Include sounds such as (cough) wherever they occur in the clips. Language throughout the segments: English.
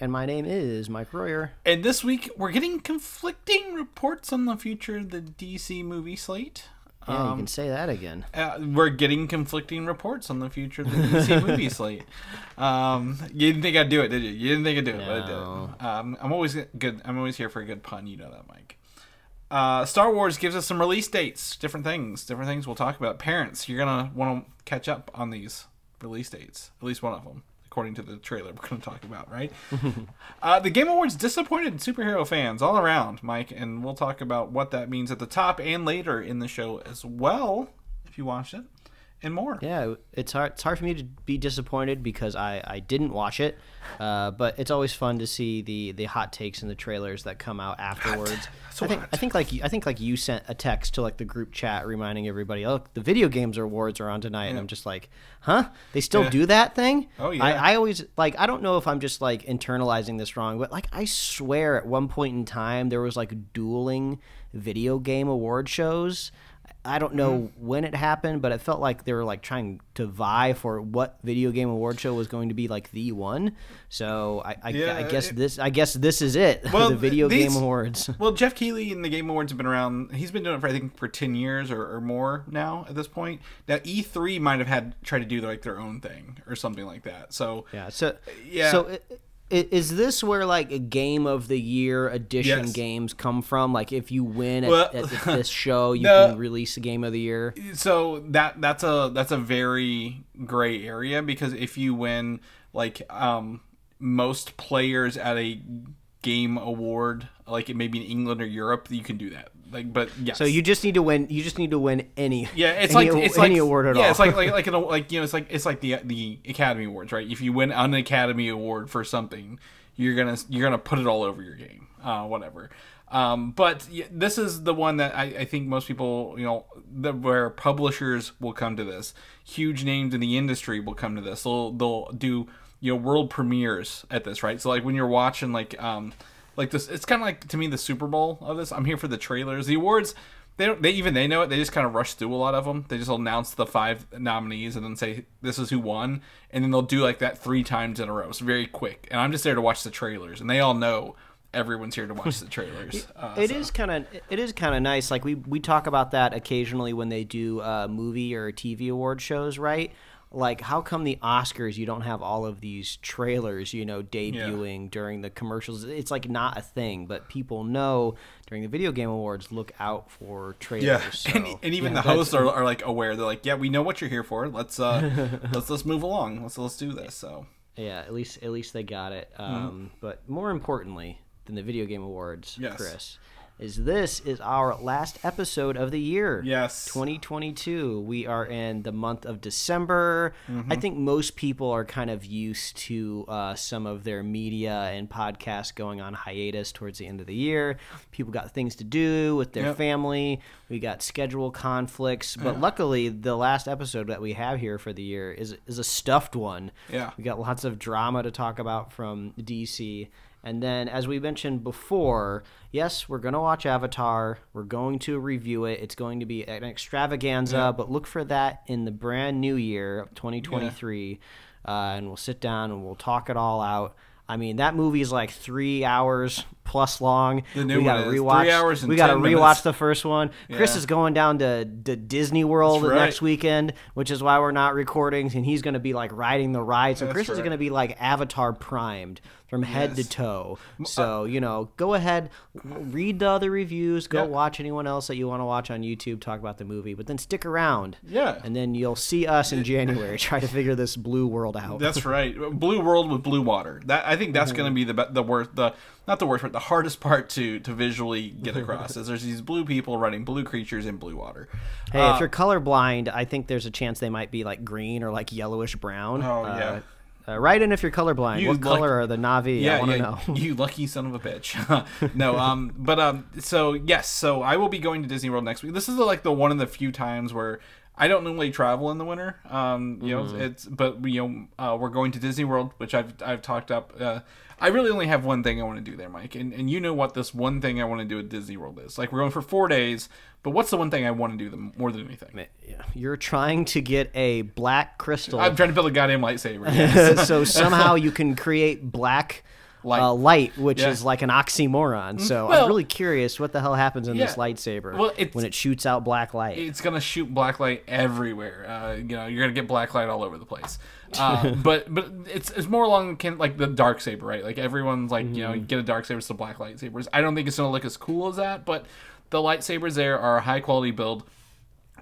And my name is Mike Royer. and this week we're getting conflicting reports on the future of the DC movie slate. Yeah, you Um, can say that again. uh, we're getting conflicting reports on the future of the DC (laughs) movie slate. Um, you didn't think I'd do it, did you? You didn't think I'd do it, but I No. did. Um, I'm always good. I'm always here for a good pun. You know that, Mike. Uh, Star Wars gives us some release dates, different things, different things we'll talk about. Parents, you're gonna want to catch up on these release dates, at least one of them, according to the trailer we're gonna talk about, right? (laughs) uh, the Game Awards disappointed superhero fans all around, Mike, and we'll talk about what that means at the top and later in the show as well, if you watched it, and more. Yeah, it's hard. It's hard for me to be disappointed because I, I didn't watch it, uh, but it's always fun to see the, the hot takes and the trailers that come out afterwards. So I think hot. I think like you- I think like you sent a text to like the group chat reminding everybody, oh, the video games awards are on tonight, and I'm just like, huh? They still Yeah. do that thing? Oh, yeah. I, I always like I don't know if I'm just like internalizing this wrong, but like I swear at one point in time there was like dueling video game award shows. I don't know Mm-hmm. when it happened, but it felt like they were like trying to vie for what video game award show was going to be like the one. So I, I, Yeah, I guess it- this I guess this is it. (laughs) Well, the video these- game awards. (laughs) Well, Geoff Keighley and the Game Awards have been around. He's been doing it for I think for ten years or, or more now at this point. Now E3 might have had tried to do like their own thing or something like that. So Yeah. So Yeah. So i- i- is this where like a game of the year edition Yes. games come from? Like if you win at, Well- at (laughs) this show, you No. can release a game of the year. so that that's a that's a very gray area because if you win like um most players at a game award like it may be in England or Europe you can do that like but yes So you just need to win. You just need to win any. Yeah, it's any, like it's like any award at yeah, all. it's like like like, an, like you know, it's like it's like the the Academy Awards, right? If you win an Academy Award for something, you're gonna you're gonna put it all over your game, uh, whatever. Um, but this is the one that I, I think most people, you know, the, where publishers will come to this, huge names in the industry will come to this. They'll they'll do you know world premieres at this, right? So like when you're watching like um like this, it's kind of like to me the Super Bowl of this. I'm here for the trailers, the awards they don't they even they know it they just kind of rush through a lot of them they just announce the five nominees and then say this is who won and then they'll do like that three times in a row it's very quick and i'm just there to watch the trailers and they all know everyone's here to watch the trailers uh, It so- is kind of it is kind of nice. Like we we talk about that occasionally when they do uh, movie or TV award shows, right? Like how come the Oscars you don't have all of these trailers, you know, debuting during the commercials? It's like not a thing, but people know during the video game awards look out for trailers. yeah so, and, and even yeah, the hosts are, are like aware they're like yeah we know what you're here for let's uh (laughs) let's let's move along let's let's do this so Yeah, at least at least they got it. Mm-hmm. Um, But more importantly than the video game awards, Yes. Chris, is this is our last episode of the year. Yes. 2022. We are in the month of December. Mm-hmm. I think most people are kind of used to uh, some of their media and podcasts going on hiatus towards the end of the year. People got things to do with their Yep. family. We got schedule conflicts, but luckily the last episode that we have here for the year is is a stuffed one. Yeah. We got lots of drama to talk about from DC. And then, as we mentioned before, yes, we're going to watch Avatar. We're going to review it. It's going to be an extravaganza, but look for that in the brand new year, of 2023. Uh, and we'll sit down and we'll talk it all out. I mean, that movie is like three hours plus long. The new we gotta is rewatch. three hours and we gotta rewatch minutes. the first one. Chris is going down to, to Disney World right. next weekend, which is why we're not recording. And he's going to be like riding the ride. So That's Chris is going to be like Avatar primed from head Yes. to toe. So you know, go ahead, read the other reviews. Go Yeah. watch anyone else that you want to watch on YouTube talk about the movie. But then stick around. Yeah. And then you'll see us in January try to figure this blue world out. That's right. Blue world with blue water. That I think that's going to be the the worst the not the worst part the hardest part to to visually get (laughs) across is there's these blue people running blue creatures in blue water. Hey, Uh, if you're colorblind, I think there's a chance they might be like green or like yellowish brown. Oh Uh, yeah. Uh, write in if you're colorblind. You what luck- color are the Navi? I want to know. you (laughs) lucky son of a bitch. (laughs) no, um, but um, so yes, so I will be going to Disney World next week. This is like the one of the few times where I don't normally travel in the winter. Um, you Mm-hmm. know, it's but you know, uh, we're going to Disney World, which I've I've talked up. Uh, I really only have one thing I want to do there, Mike, and and you know what this one thing I want to do at Disney World is. Like we're going for four days, but what's the one thing I want to do them more than anything? You're trying to get a black crystal. I'm trying to build a goddamn lightsaber. (laughs) yes. so somehow you can create black Light. Uh, light, which Yeah. is like an oxymoron. So Well- I'm really curious what the hell happens in this lightsaber Well, when it shoots out black light. it's gonna shoot black light everywhere. Uh, you know, you're gonna get black light all over the place. Uh, (laughs) but but it's it's more along like the dark saber, right? Like everyone's like you know you get a dark saber, it's the black lightsabers. I don't think it's gonna look as cool as that, but the lightsabers there are a high quality build.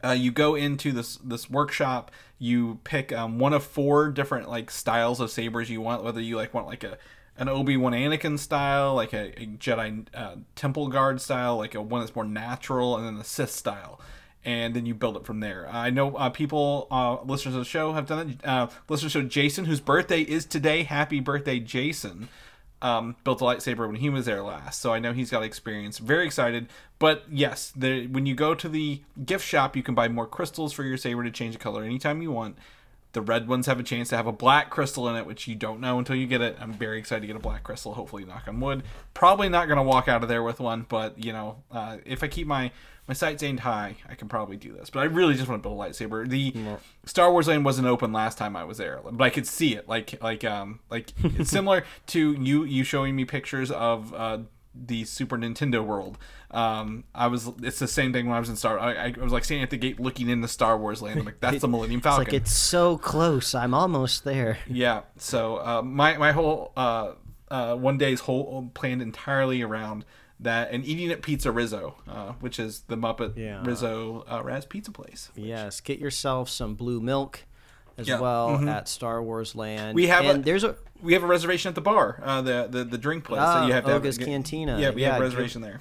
Uh, you go into this this workshop. You pick um, one of four different like styles of sabers you want. Whether you like want like a an Obi Wan Anakin style, like a, a Jedi uh, Temple Guard style, like a one that's more natural, and then the Sith style. And then you build it from there. I know uh, people, uh, listeners of the show, have done it. Uh, listeners of Jason, whose birthday is today. Happy birthday, Jason! um, built a lightsaber when he was there last, so I know he's got experience. Very excited, but yes, the, when you go to the gift shop, you can buy more crystals for your saber to change the color anytime you want. The red ones have a chance to have a black crystal in it, which you don't know until you get it. I'm very excited to get a black crystal. Hopefully, knock on wood. Probably not going to walk out of there with one, but you know, uh, if I keep my my sights aimed high, I can probably do this. But I really just want to build a lightsaber. The Star Wars lane wasn't open last time I was there, but I could see it. Like like um like it's (laughs) similar to you you showing me pictures of uh, the Super Nintendo world. Um, I was it's the same thing when I was in Star. I, I was like standing at the gate looking into Star Wars land. I'm like, that's the (laughs) Millennium It's Falcon. like it's so close. I'm almost there. (laughs) Yeah. So uh, my my whole uh, uh, one day's whole planned entirely around that and eating at Pizza Rizzo, uh, which is the Muppet Yeah. Rizzo uh, Raz Pizza place. Yes, get yourself some blue milk as Yeah, well at Star Wars Land. We have and a- there's a We have a reservation at the bar, uh, the, the the drink place Ah, that you have to Oga's have, Cantina. Yeah, we Yeah, have a drink- reservation there.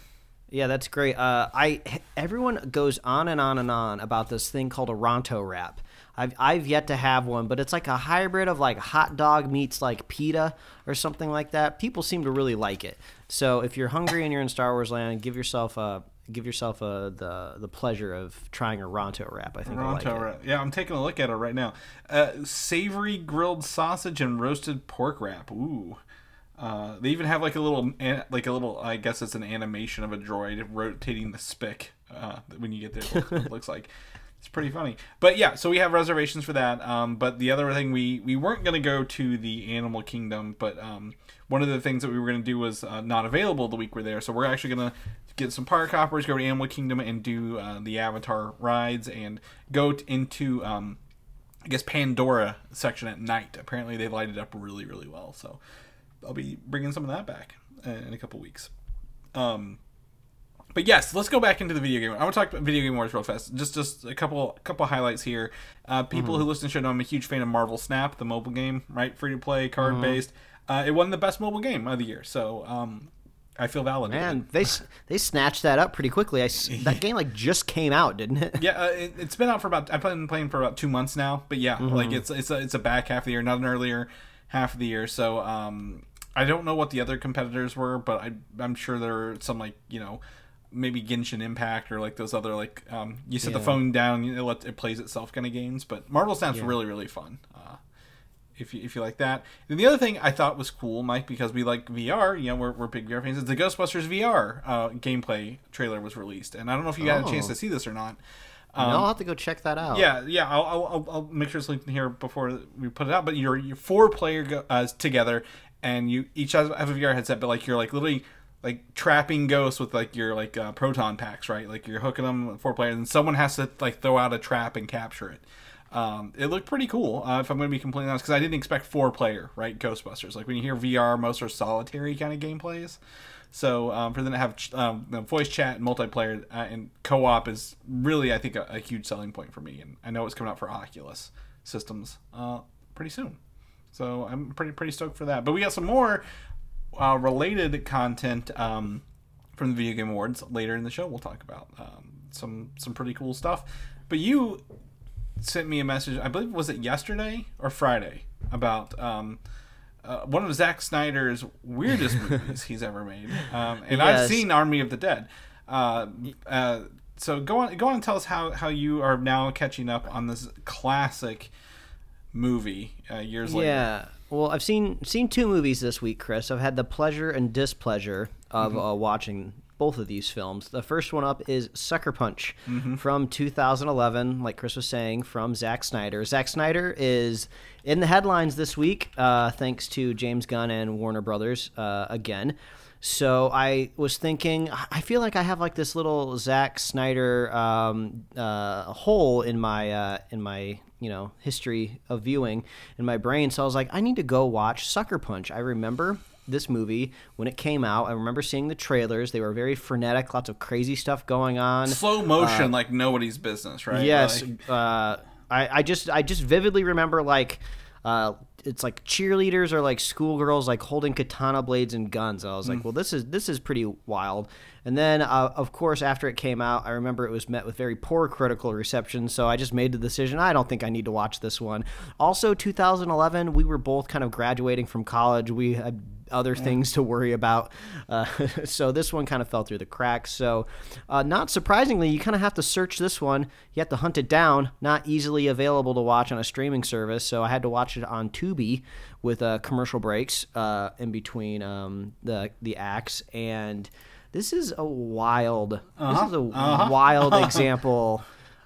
Yeah, that's great. Uh, I everyone goes on and on and on about this thing called a Ronto wrap. I've I've yet to have one, but it's like a hybrid of like hot dog meets like pita or something like that. People seem to really like it. So if you're hungry and you're in Star Wars Land, give yourself a give yourself a the the pleasure of trying a Ronto wrap. I think I like right. yeah, I'm taking a look at it right now. Uh, savory grilled sausage and roasted pork wrap. Ooh. Uh, they even have like a little, like a little. I guess it's an animation of a droid rotating the spick uh, when you get there. It looks like it's pretty funny. But yeah, so we have reservations for that. Um, but the other thing we we weren't gonna go to the Animal Kingdom, but um, one of the things that we were gonna do was uh, not available the week we're there. So we're actually gonna get some park hoppers, go to Animal Kingdom, and do uh, the Avatar rides, and go t- into um, I guess Pandora section at night. Apparently they light it up really really well. So I'll be bringing some of that back uh, in a couple weeks. Um, but yes, let's go back into the video game. I want to talk about Video Game Awards real fast. Just just a couple couple highlights here. Uh, people who listen show know I'm a huge fan of Marvel Snap, the mobile game, right? Free to play, card based. Uh, it won the best mobile game of the year. So um, I feel validated. Man, they they snatched that up pretty quickly. I (laughs) that game like just came out, didn't it? Yeah, uh, it, it's been out for about. I've been playing for about two months now. But yeah, Mm-hmm. like it's it's a, it's a back half of the year, not an earlier half of the year. So um, I don't know what the other competitors were, but I I'm sure there are some like you know maybe Genshin Impact or like those other like um, you set the phone down, you know, it, it plays itself kind of games. But Marvel Snap's really really fun. Uh, if you, if you like that. And the other thing I thought was cool, Mike, because we like VR, you know, we're, we're big VR fans, is the Ghostbusters VR uh, gameplay trailer was released. And I don't know if you got a chance Oh. to see this or not. no, I'll have to go check that out. Yeah, yeah. I'll, I'll, I'll, make sure it's linked in here before we put it out. But you're, you're four player go, uh, together, and you each have a VR headset. But like you're like literally like trapping ghosts with like your like uh, proton packs, right? Like you're hooking them four players, and someone has to like throw out a trap and capture it. Um, it looked pretty cool, uh, if I'm going to be completely honest, because I didn't expect four player, right? Ghostbusters. Like when you hear VR, most are solitary kind of gameplays. So um, for them to have um, the voice chat and multiplayer uh, and co-op is really, I think, a, a huge selling point for me. And I know it's coming out for Oculus systems uh, pretty soon. So I'm pretty pretty stoked for that. But we got some more uh, related content um, from the Video Game Awards later in the show. We'll talk about um, some some pretty cool stuff. But you sent me a message. I believe was it yesterday or Friday about um, uh, one of Zack Snyder's weirdest (laughs) movies he's ever made. Um, and I've seen Army of the Dead. Uh, uh, so go on, go on and tell us how, how you are now catching up on this classic movie uh, years later. Yeah. Well, I've seen seen two movies this week, Chris. I've had the pleasure and displeasure of uh, watching both of these films. The first one up is Sucker Punch from 2011, like Chris was saying, from Zack Snyder. Zack Snyder is in the headlines this week, uh, thanks to James Gunn and Warner Brothers uh, again. So I was thinking, I feel like I have like this little Zack Snyder um, uh, hole in my uh, in my you know history of viewing in my brain. So I was like, I need to go watch Sucker Punch. I remember this movie when it came out. I remember seeing the trailers. They were very frenetic, lots of crazy stuff going on. Slow motion, like nobody's business, right? Yes, Like- uh, I, I just I just vividly remember like uh, it's like cheerleaders or like schoolgirls like holding katana blades and guns. I was like, mm. well, this is this is pretty wild. And then, uh, of course, after it came out, I remember it was met with very poor critical reception. So I just made the decision. I don't think I need to watch this one. Also, 2011, we were both kind of graduating from college. We had other things to worry about. Uh, (laughs) so this one kind of fell through the cracks. So, uh, not surprisingly, you kind of have to search this one. You have to hunt it down. Not easily available to watch on a streaming service. So I had to watch it on Tubi with uh, commercial breaks uh, in between um, the the acts. And this is a wild. This is a wild (laughs) example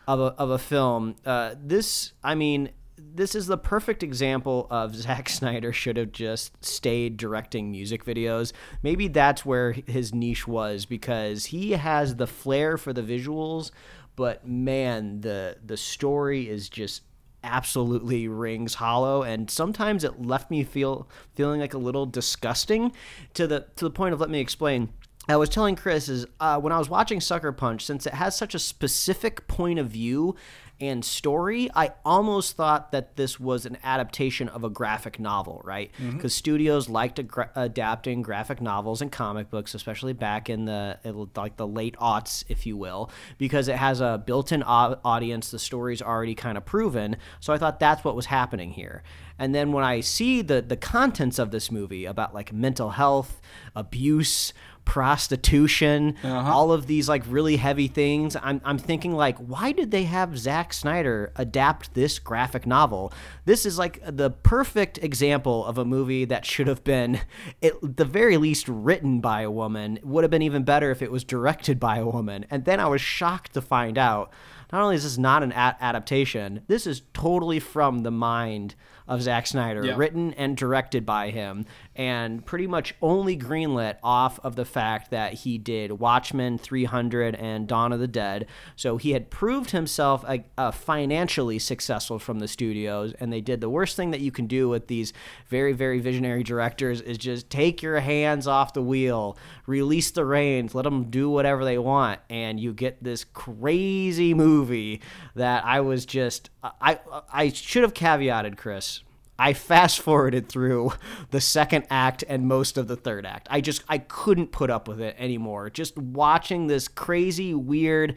of a of a film. Uh, this, I mean this is the perfect example of (laughs) Zack Snyder should have just stayed directing music videos. Maybe that's where his niche was because he has the flair for the visuals, but man, the the story is just absolutely rings hollow and sometimes it left me feel feeling like a little disgusting to the to the point of let me explain I was telling Chris is uh, when I was watching Sucker Punch, since it has such a specific point of view and story, I almost thought that this was an adaptation of a graphic novel, right? Because studios liked gra- adapting graphic novels and comic books, especially back in the like the late aughts, if you will, because it has a built-in au- audience. The story's already kind of proven. So I thought that's what was happening here. And then when I see the the contents of this movie about like mental health, abuse, prostitution, uh-huh. all of these like really heavy things. I'm, I'm thinking like, why did they have Zack Snyder adapt this graphic novel? This is like the perfect example of a movie that should have been, at the very least, written by a woman. It would have been even better if it was directed by a woman. And then I was shocked to find out. Not only is this not an a- adaptation, this is totally from the mind of Zack Snyder, Yeah. written and directed by him, and pretty much only greenlit off of the fact that he did Watchmen 300 and Dawn of the Dead. So he had proved himself a, a financially successful from the studios, and they did the worst thing that you can do with these very, very visionary directors is just take your hands off the wheel, release the reins, let them do whatever they want, and you get this crazy movie that I was just I I should have caveated Chris. I fast forwarded through the second act and most of the third act. I just I couldn't put up with it anymore. Just watching this crazy weird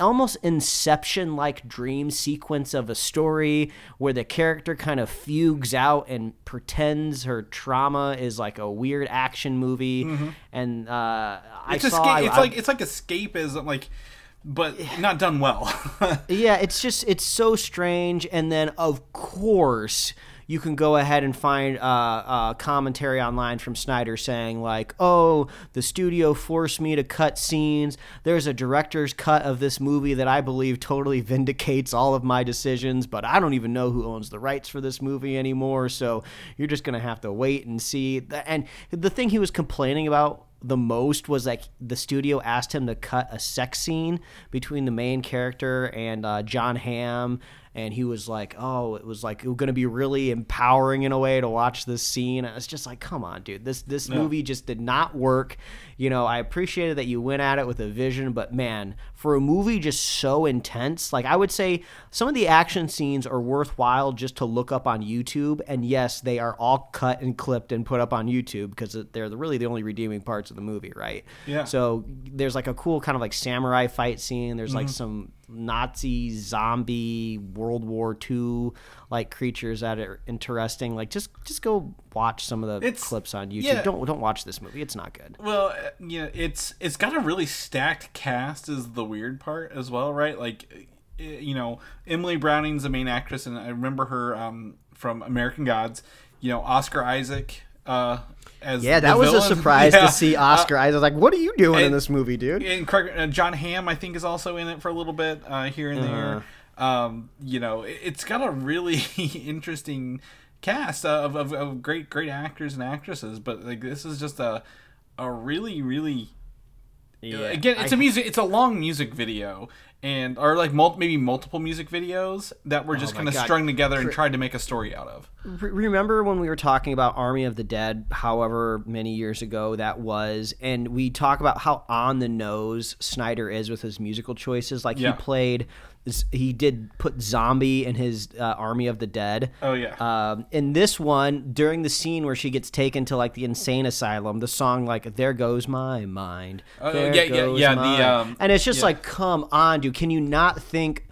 almost inception like dream sequence of a story where the character kind of fugues out and pretends her trauma is like a weird action movie and uh I It's, saw escape, it's I- like it's like escapism, like, but not done well. (laughs) yeah, it's just it's so strange. And then of course you can go ahead and find uh, uh, commentary online from Snyder saying like, "Oh, the studio forced me to cut scenes. There's a director's cut of this movie that I believe totally (laughs) vindicates all of my decisions, but I don't even know who owns the rights for this movie anymore. So you're just gonna have to wait and see." And the thing he was complaining about the most was like the studio asked him to cut a sex scene between the main character and uh, Jon Hamm, and he was like, "Oh, it was like it was going to be really empowering in a way to watch this scene." And it's just like, "Come on, dude, this this movie just did not work." You know, I appreciated that you went at it with a vision, but man, for a movie just so intense, like I would say some of the action scenes are worthwhile just to look up on YouTube. And yes, they are all cut and clipped and put up on YouTube because they're really the only redeeming parts of the movie, right? Yeah. So there's like a cool kind of like samurai fight scene. There's like mm-hmm. some Nazi zombie World War II like creatures that are interesting. Like just just go watch some of the It's- clips on YouTube. yeah. Don't don't watch this movie. It's not good. Well, yeah, it's it's got a really stacked cast is the weird part as well, right? Like, uh, you know, Emily Browning's the main actress, and I remember her um, from American Gods. You know, Oscar Isaac uh, as Yeah, that was villain. a (laughs) surprise Yeah. to see Oscar. I was like, "What are you doing in this movie, dude?" and uh, Jon Hamm, I think, is also in it for a little bit uh, here and there. Uh-huh. Um, you know, it, it's got a really (laughs) interesting cast of, of, of great great actors and actresses, but like this is just a a really really again it's a music it's a long music video and or like mul- maybe multiple music videos that were oh just Oh kind of strung together and tried to make a story out of. Remember when we were talking about Army of the Dead, however many years ago that was, and we talk about how on the nose Snyder is with his musical choices. Like Yeah. he played, he did put zombie in his uh, Army of the Dead. Oh yeah. Um, in this one, during the scene where she gets taken to like the insane asylum, the song like "There Goes My Mind," Oh, yeah, yeah, yeah, the, um, and it's just yeah. like, come on, dude, can you not think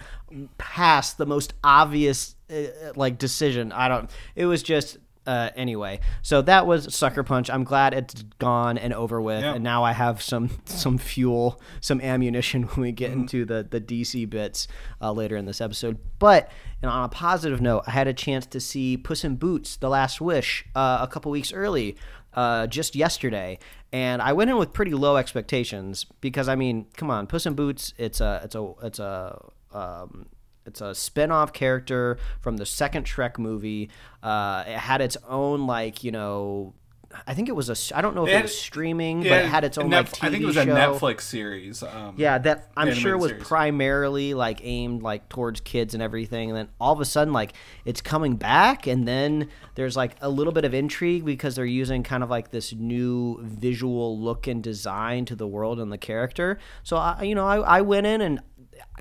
past the most obvious uh, like decision? I don't. It was just. Uh, anyway, so that was Sucker Punch. I'm glad it's gone and over with, Yeah. and now I have some some fuel, some ammunition (laughs) when we get Mm-hmm. into the the DC bits uh, later in this episode. But and on a positive note, I had a chance to see Puss in Boots: The Last Wish uh, a couple weeks early, uh, just yesterday, and I went in with pretty low expectations because I mean, come on, Puss in Boots, it's a it's a it's a um, it's a spin-off character from the second Shrek movie. Uh, it had its own like you know, I think it was a I don't know if It it, was streaming, Yeah, but it had its own Netf- like TV I think it was a. Netflix series. Um, Yeah, that I'm sure was series. primarily like aimed like towards kids and everything, and then all of a sudden like it's coming back, and then there's like a little bit of intrigue because they're using kind of like this new visual look and design to the world and the character. So I, you know, I, I went in and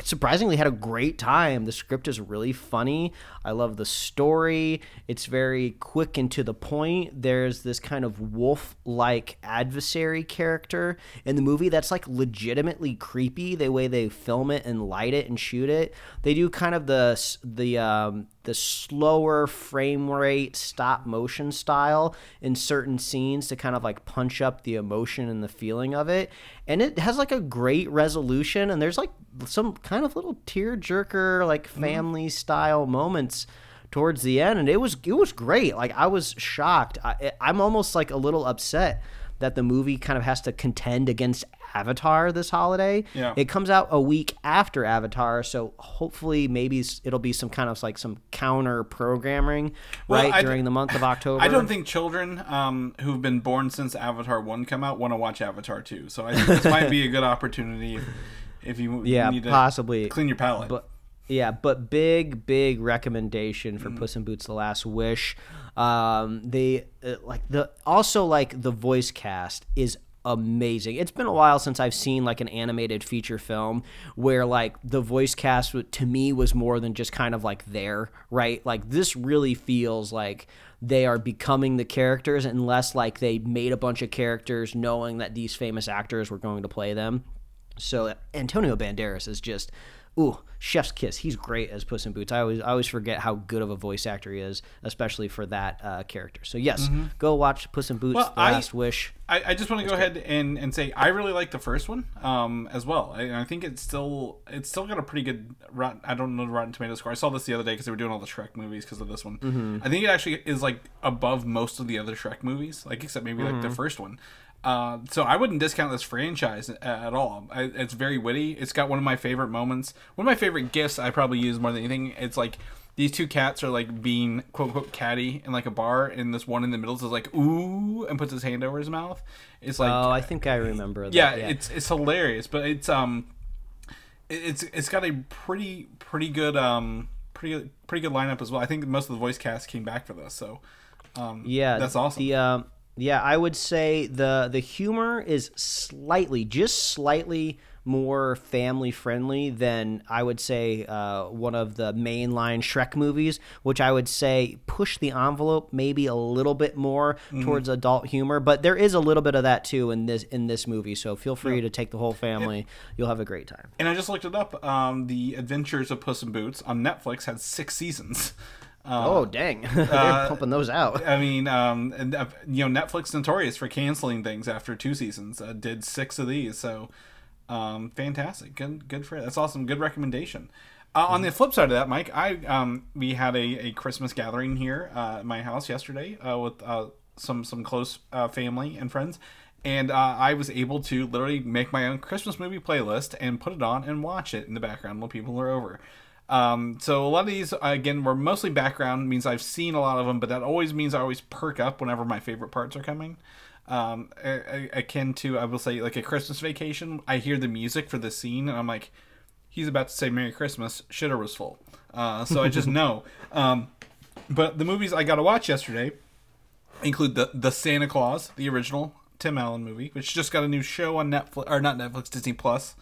Surprisingly had a great time. The script is really funny. I love the story. It's very quick and to the point. There's this kind of wolf like adversary character in the movie that's like legitimately creepy the way they film it and light it and shoot it. They do kind of the the um, the slower frame rate stop motion style in certain scenes to kind of like punch up the emotion and the feeling of it. And it has like a great resolution and there's like some kind of little tear jerker like mm-hmm. family style moments towards the end and it was it was great. Like I was shocked. I, I'm almost like a little upset that the movie kind of has to contend against Avatar this holiday. Yeah. It comes out a week after Avatar, so hopefully maybe it'll be some kind of like some counter programming Well, right I d- during the month of October. (laughs) I don't think children um, who've been born since Avatar one come out want to watch Avatar two. So I think this might be a good (laughs) opportunity if, if you Yeah, need to possibly. clean your palate. But yeah, but big big recommendation for Puss in Boots: The Last Wish. Um, they uh, like the also like the voice cast is amazing. It's been a while since I've seen like an animated feature film where like the voice cast to me was more than just kind of like there, right? Like this really feels like they are becoming the characters unless like they made a bunch of characters knowing that these famous actors were going to play them. So Antonio Banderas is just ooh, chef's kiss. He's great as Puss in Boots. I always I always forget how good of a voice actor he is, especially for that uh, character. So yes, go watch Puss in Boots: Well, The I- Last Wish. I, I just want to go ahead and, and say I really like the first one um, as well. I, I think it's still it's still got a pretty good rot, I don't know the Rotten Tomato score. I saw this the other day because they were doing all the Shrek movies because of this one. Mm-hmm. I think it actually is like above most of the other Shrek movies, like except maybe like Mm-hmm. the first one. Uh, so I wouldn't discount this franchise at all. I, it's very witty. It's got one of my favorite moments. One of my favorite gifts I probably use more than anything. It's like these two cats are like being quote unquote catty in like a bar, and this one in the middle is like ooh and puts his hand over his mouth. It's like Oh, I think I remember that. yeah, it's it's hilarious, but it's um, it- it's it's got a pretty pretty good um pretty pretty good lineup as well. I think most of the voice cast came back for this, so um, Yeah, that's awesome. The um, yeah, I would say the the humor is slightly, just slightly more family friendly than I would say uh, one of the mainline Shrek movies, which I would say push the envelope maybe a little bit more Mm-hmm. towards adult humor. But there is a little bit of that too in this in this movie. So feel free to take the whole family. You'll have a great time. And I just looked it up. Um, the Adventures of Puss in Boots on Netflix had six seasons. (laughs) Uh, oh dang, (laughs) they're pumping those out. I mean, um, and uh, you know, Netflix notorious for canceling things after two seasons. Uh, did six of these, so um, fantastic. Good, good for it. That's awesome. Good recommendation. Uh, on the flip side of that, Mike, I um, we had a, a Christmas gathering here uh, at my house yesterday uh, with uh, some some close uh, family and friends, and uh, I was able to literally make my own Christmas movie playlist and put it on and watch it in the background while people are over. Um, so a lot of these, again, were mostly background. Means I've seen a lot of them, but that always means I always perk up whenever my favorite parts are coming. Um, akin to, I will say, like a Christmas vacation. I hear the music for the scene, and I'm like, he's about to say Merry Christmas. Shitter was full. Uh, so I just (laughs) know. Um, but the movies I got to watch yesterday include the the Santa Clause, the original Tim Allen movie, which just got a new show on Netflix or not Netflix, Disney Plus.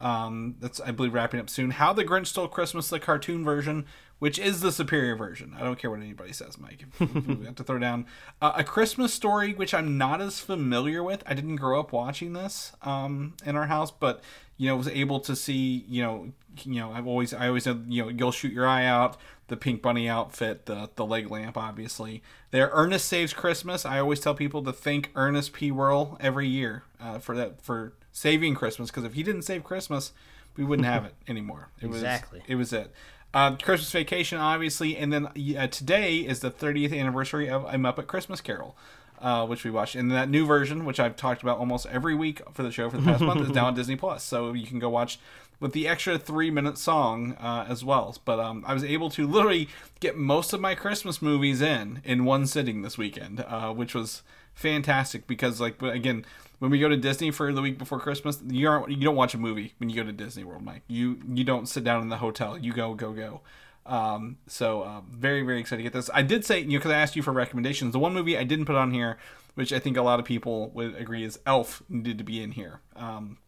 Um, that's I believe wrapping up soon. How the Grinch Stole Christmas, the cartoon version, which is the superior version. I don't care what anybody says, Mike. We have to throw down (laughs) uh, a Christmas story, which I'm not as familiar with. I didn't grow up watching this um, in our house, but you know was able to see. You know, you know I've always I always said you know you'll shoot your eye out. The pink bunny outfit, the the leg lamp, obviously. There, Ernest saves Christmas. I always tell people to thank Ernest P. Worrell every year uh, for that for saving Christmas because if he didn't save Christmas, we wouldn't have it (laughs) anymore. It Exactly. Was, it was it. Uh, Christmas Vacation, obviously, and then uh, today is the 30th anniversary of A Muppet Christmas Carol, uh, which we watched. And that new version, which I've talked about almost every week for the show for the past month, is now on (laughs) Disney Plus. So you can go watch with the extra three minute song uh, as well. But um, I was able to literally get most of my Christmas movies in in one sitting this weekend, uh, which was fantastic because like again when we go to Disney for the week before Christmas you aren't you don't watch a movie when you go to Disney World Mike. You you don't sit down in the hotel. You go go go. Um, so um, very very excited to get this. I did say you know because I asked you for recommendations. The one movie I didn't put on here which I think a lot of people would agree is Elf needed to be in here. Um,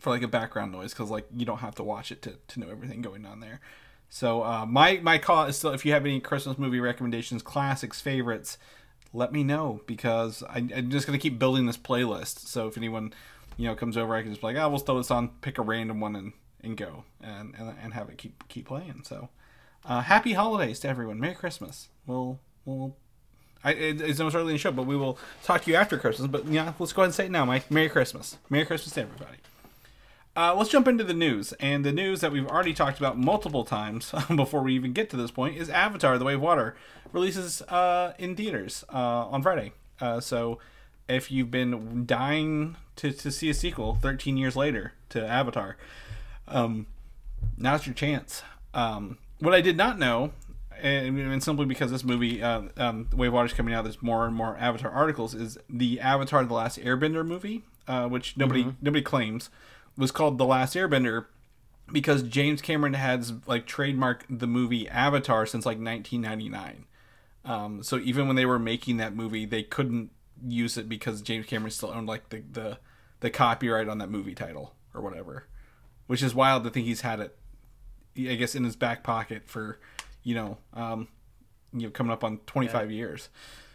for like a background noise because like you don't have to watch it to, to know everything going on there so uh, my my call is still if you have any Christmas movie recommendations classics favorites let me know because I, I'm just gonna keep building this playlist. So if anyone, you know, comes over, I can just be like, oh, we'll throw this on, pick a random one, and and go and and, and have it keep keep playing. So, uh, happy holidays to everyone. Merry Christmas. We'll we'll. I, it, it's almost early in the show, but we will talk to you after Christmas. But yeah, let's go ahead and say it now, Mike. Merry Christmas. Merry Christmas to everybody. Uh, let's jump into the news. And the news that we've already talked about multiple times (laughs) before we even get to this point is Avatar: The Way of Water releases uh, in theaters uh, on Friday. Uh, so if you've been dying to, to see a sequel 13 years later to Avatar, um, now's your chance. Um, what I did not know, and, and simply because this movie, uh, um, Way of Water is coming out, there's more and more Avatar articles. Is the Avatar: The Last Airbender movie, uh, which nobody nobody claims, was called The Last Airbender because James Cameron has like trademarked the movie Avatar since like 1999. Um, so even when they were making that movie, they couldn't use it because James Cameron still owned like the the, the copyright on that movie title or whatever, which is wild to think he's had it, I guess, in his back pocket for, you know, um, you know, coming up on 25 years.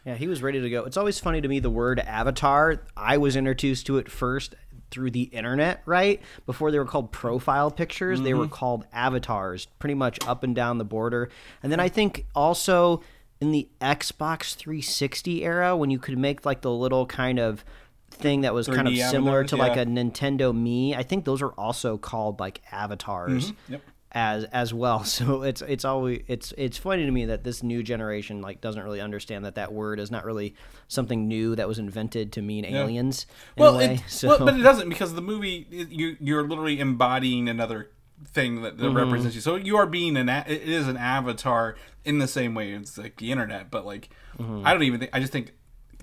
Yeah, he was ready to go. It's always funny to me the word avatar. I was introduced to it first through the internet, right? Before they were called profile pictures, they were mm-hmm. called avatars, pretty much up and down the border. And then I think also in the Xbox 360 era when you could make like the little kind of thing that was kind of similar avatars, to like a Nintendo Mii, I think those are also called like avatars mm-hmm. Yep. As as well. (laughs) So it's it's always it's it's funny to me that this new generation like doesn't really understand that that word is not really something new that was invented to mean aliens. In well, a way. it, (laughs) so well, but it doesn't because the movie you you're literally embodying another thing that, Mm-hmm. represents you. So you are being an it is an avatar in the same way it's like the internet, but like Mm-hmm. I don't even think I just think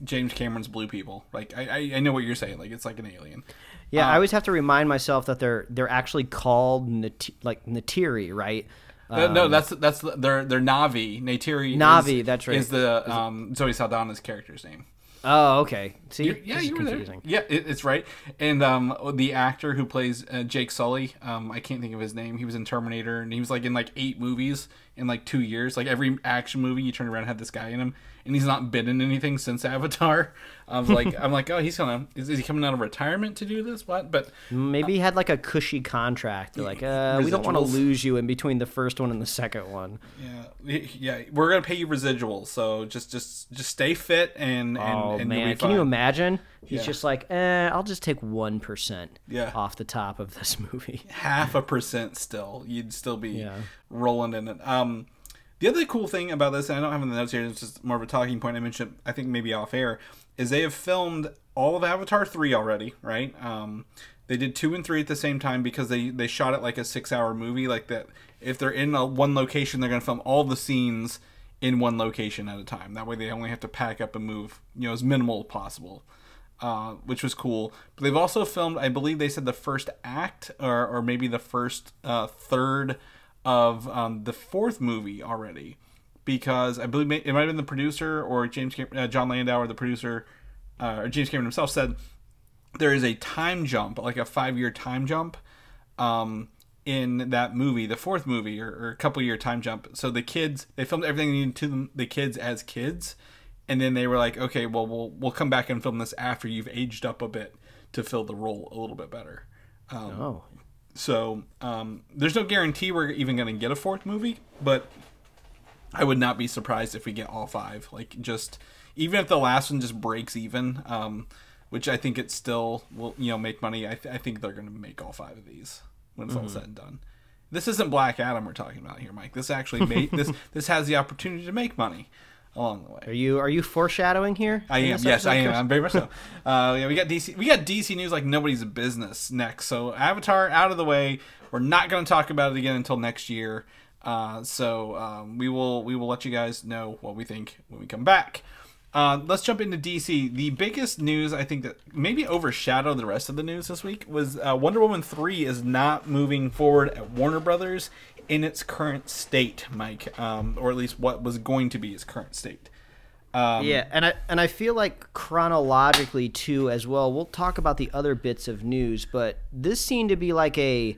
James Cameron's blue people. Like I, I I know what you're saying. Like it's like an alien. Yeah, I always have to remind myself that they're they're actually called Nat- like Natiri, right? Uh, no, that's that's the- they're they're Navi. Neytiri. Navi, is, that's right. Is the um, Zoe Saldana's character's name? Oh, okay. See, You- yeah, you were confusing. there. Yeah, it, it's right. And um, the actor who plays uh, Jake Sully, um, I can't think of his name. He was in Terminator, and he was like in like eight movies in like two years. Like every action movie you turn around had this guy in him, and he's not been in anything since Avatar. (laughs) I was like, I'm like, oh, he's gonna is, is he coming out of retirement to do this? What? But Maybe he had like a cushy contract. They're like, uh, we don't want to lose you in between the first one and the second one. yeah, yeah, we're gonna pay you residuals. So just just just stay fit and and, Oh and you'll man, can you imagine? He's Yeah. just like, eh, I'll just take one percent Yeah. off the top of this (laughs) movie. half a percent still you'd still be Yeah. rolling in it um the other cool thing about this and i don't have in the notes here it's just more of a talking point i mentioned i think maybe off air is they have filmed all of avatar 3 already right um they did 2 and 3 at the same time because they they shot it like a six hour movie like that if they're in a, one location they're going to film all the scenes in one location at a time that way they only have to pack up and move you know as minimal as possible uh, which was cool. But they've also filmed, I believe they said the first act or, or maybe the first uh, third of um, the fourth movie already, because I believe it might have been the producer or James Cam- uh, Jon Landau or the producer uh, or James Cameron himself said there is a time jump, like a five year time jump. Um, in that movie, the fourth movie, or, or a couple year time jump. So the kids, they filmed everything they needed to them, the kids as kids, and then they were like, okay, well, we'll we'll come back and film this after you've aged up a bit to fill the role a little bit better. Um, Oh, So um, there's no guarantee we're even going to get a fourth movie, but I would not be surprised if we get all five. Like just even if the last one just breaks even, um, which I think it still will, you know, make money. I, th- I think they're going to make all five of these when it's all said and done. This isn't Black Adam we're talking about here, Mike. This actually made (laughs) this this has the opportunity to make money along the way. are you are you foreshadowing here? I am. Yes, I am. I'm very much so. (laughs) Uh, yeah, we got DC. We got DC news like nobody's business next. So Avatar out of the way. We're not going to talk about it again until next year. Uh, so um, we will we will let you guys know what we think when we come back. Uh, let's jump into DC. The biggest news I think that maybe overshadowed the rest of the news this week was uh, Wonder Woman three is not moving forward at Warner Brothers in its current state, Mike, um, or at least what was going to be its current state. Um, yeah, and I and I feel like chronologically too as well. We'll talk about the other bits of news, but this seemed to be like a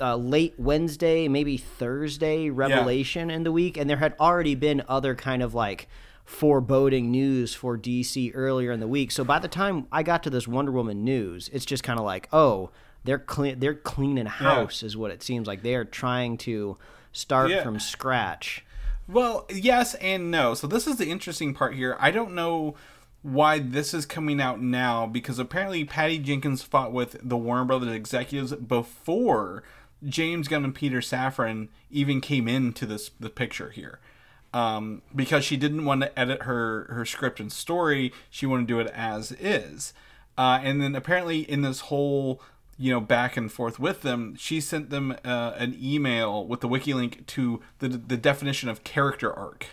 uh, late Wednesday, maybe Thursday revelation in the week, and there had already been other kind of like foreboding news for DC earlier in the week. So by the time I got to this Wonder Woman news, it's just kind of like, oh, they're clean, they're cleaning house, is what it seems like. They are trying to start Yeah. from scratch. Well, yes and no. So this is the interesting part here. I don't know why this is coming out now because apparently Patty Jenkins fought with the Warner Brothers executives before James Gunn and Peter Safran even came into this the picture here. Um, because she didn't want to edit her her script and story, she wanted to do it as is. Uh, and then apparently in this whole you know back and forth with them she sent them uh, an email with the wiki link to the, the definition of character arc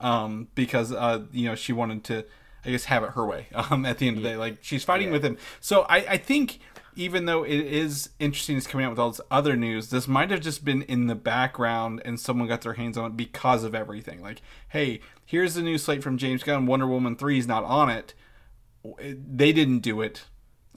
um, because uh, you know she wanted to i guess have it her way (laughs) um, at the end of the day. Like she's fighting with him. So I, I think even though it is interesting it's coming out with all this other news this might have just been in the background and someone got their hands on it because of everything. Like hey here's the new slate from james gunn. Wonder woman 3 is not on it they didn't do it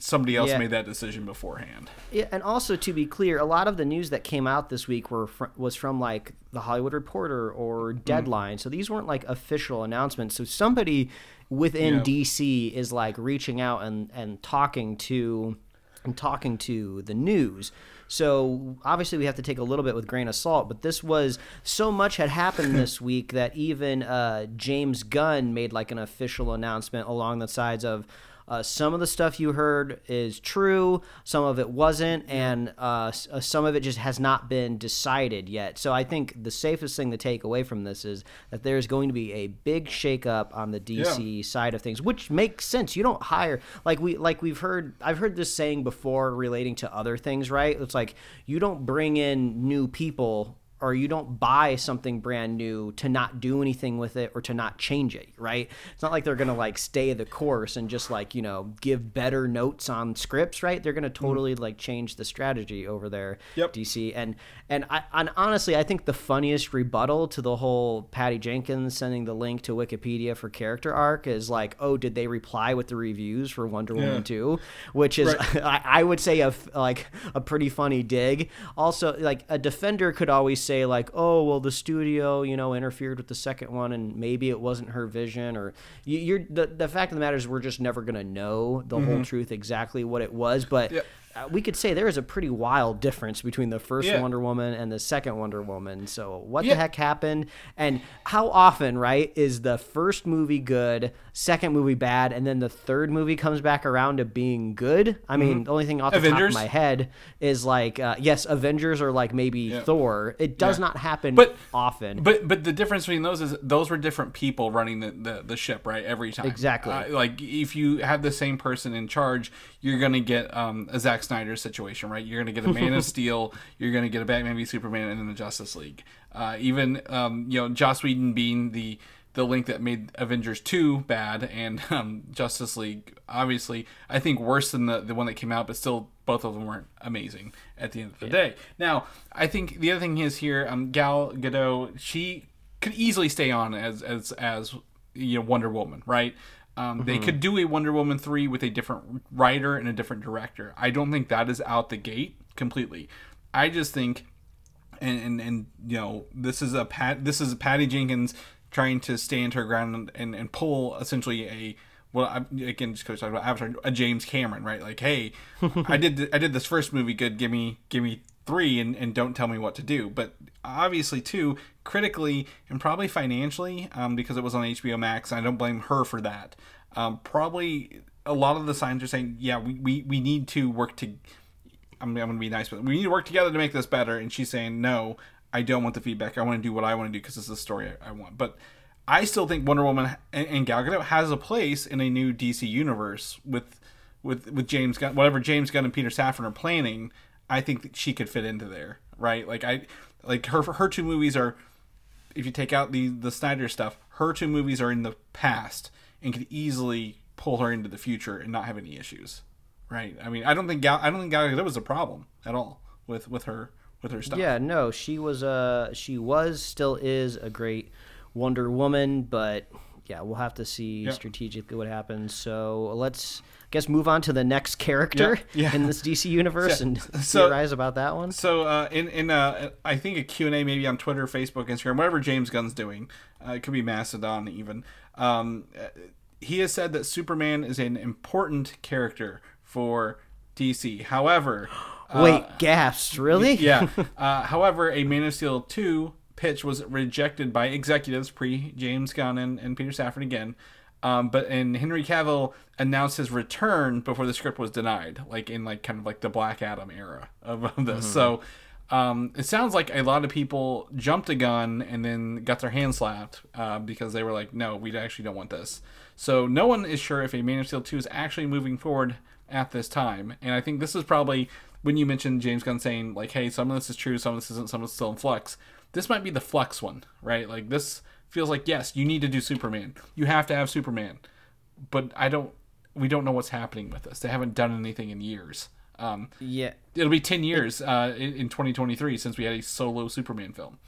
somebody else Yeah. made that decision beforehand Yeah, and also to be clear, a lot of the news that came out this week were fr- was from like the Hollywood Reporter or Mm. Deadline. So these weren't like official announcements. So somebody within Yeah. DC is like reaching out and and talking to and talking to the news. So obviously we have to take a little bit with grain of salt, but this was so much had happened (laughs) this week that even uh, James Gunn made like an official announcement along the sides of uh, some of the stuff you heard is true, some of it wasn't, and uh, uh, some of it just has not been decided yet. So I think the safest thing to take away from this is that there's going to be a big shakeup on the DC side of things, which makes sense. You don't hire like we like we've heard. I've heard this saying before relating to other things, right? It's like you don't bring in new people or you don't buy something brand new to not do anything with it or to not change it, right? It's not like they're gonna like stay the course and just like you know give better notes on scripts, right? They're gonna mm. totally like change the strategy over there, Yep. DC. And and I and honestly, I think the funniest rebuttal to the whole Patty Jenkins sending the link to Wikipedia for character arc is like, oh, did they reply with the reviews for Wonder Yeah. Woman 2? Which is, (laughs) I, I would say, a like a pretty funny dig. Also, like a defender could always say like, oh, well, the studio, you know, interfered with the second one, and maybe it wasn't her vision, or you, you're the the fact of the matter is we're just never gonna know the whole mm-hmm. truth exactly what it was, but. Yeah. Uh, we could say there is a pretty wild difference between the first Yeah. Wonder Woman and the second Wonder Woman. So what Yeah. the heck happened? And how often, right, is the first movie good, second movie bad, and then the third movie comes back around to being good? I mean, the only thing off the top Mm-hmm. Of my head is like, uh, yes, Avengers or like maybe Thor. It does Yeah. not happen But- often. But but the difference between those is those were different people running the, the, the ship right every time. Exactly. Uh, like if you have the same person in charge, you're gonna get um, a Zack Snyder situation, right? You're gonna get a Man of (laughs) Steel, you're gonna get a Batman v Superman, and then the Justice League. Uh, even um, you know Joss Whedon being the the link that made Avengers two bad and um, Justice League obviously I think worse than the the one that came out, but still both of them weren't amazing at the end of the day. Now I think the other thing is here, um, Gal Gadot, she could easily stay on as as as you know Wonder Woman, right? Um, They could do a Wonder Woman three with a different writer and a different director. I don't think that is out the gate completely. I just think and, and and you know this is a pat this is Patty Jenkins trying to stand her ground and, and, and pull essentially a well I, again just because talking about Avatar a James Cameron right like hey (laughs) I did th- I did this first movie good give me give me three and, and don't tell me what to do but obviously too critically and probably financially um, because it was on HBO Max I don't blame her for that um, probably a lot of the signs are saying yeah we, we, we need to work to I'm, I'm to be nice, but we need to work together to make this better. And she's saying, no, I don't want the feedback. I want to do what I want to do because it's the story I, I want. But I still think Wonder Woman and, and Gal Gadot has a place in a new DC universe with with with James Gunn, whatever James Gunn and Peter Safran are planning. I think that she could fit into there, right? Like I, like her her two movies are, if you take out the the Snyder stuff, her two movies are in the past and could easily pull her into the future and not have any issues right? I mean, I don't think Gal, I don't think Gal Gadot was a problem at all with with her with her stuff. Yeah, no, she was uh she was still is a great Wonder Woman, but yeah, we'll have to see Yeah. strategically what happens. So let's guess move on to the next character Yeah, yeah. in this DC universe So- and (laughs) so- theorize about that one. So uh, in in uh, I think a Q and A maybe on Twitter, Facebook, Instagram, whatever James Gunn's doing, uh, it could be Mastodon even. Um, uh, he has said that Superman is an important character for DC. However, uh, Wait, gasps, really? yeah. (laughs) Uh, however, a Man of Steel 2 pitch was rejected by executives pre James Gunn and, and Peter Safran again. Um, but and Henry Cavill announced his return before the script was denied, like in like kind of like the Black Adam era of, of this. So um, it sounds like a lot of people jumped a gun and then got their hands slapped uh, because they were like, no, we actually don't want this. So no one is sure if a Man of Steel 2 is actually moving forward at this time. And I think this is probably when you mentioned James Gunn saying, like, hey, some of this is true, some of this isn't, some of it's still in flux. This might be the flux one, right? Like, this feels like, yes, you need to do Superman. You have to have Superman. But I don't, we don't know what's happening with this. They haven't done anything in years. Um, Yeah. it'll be 10 years uh, in, in 2023 since we had a solo Superman film.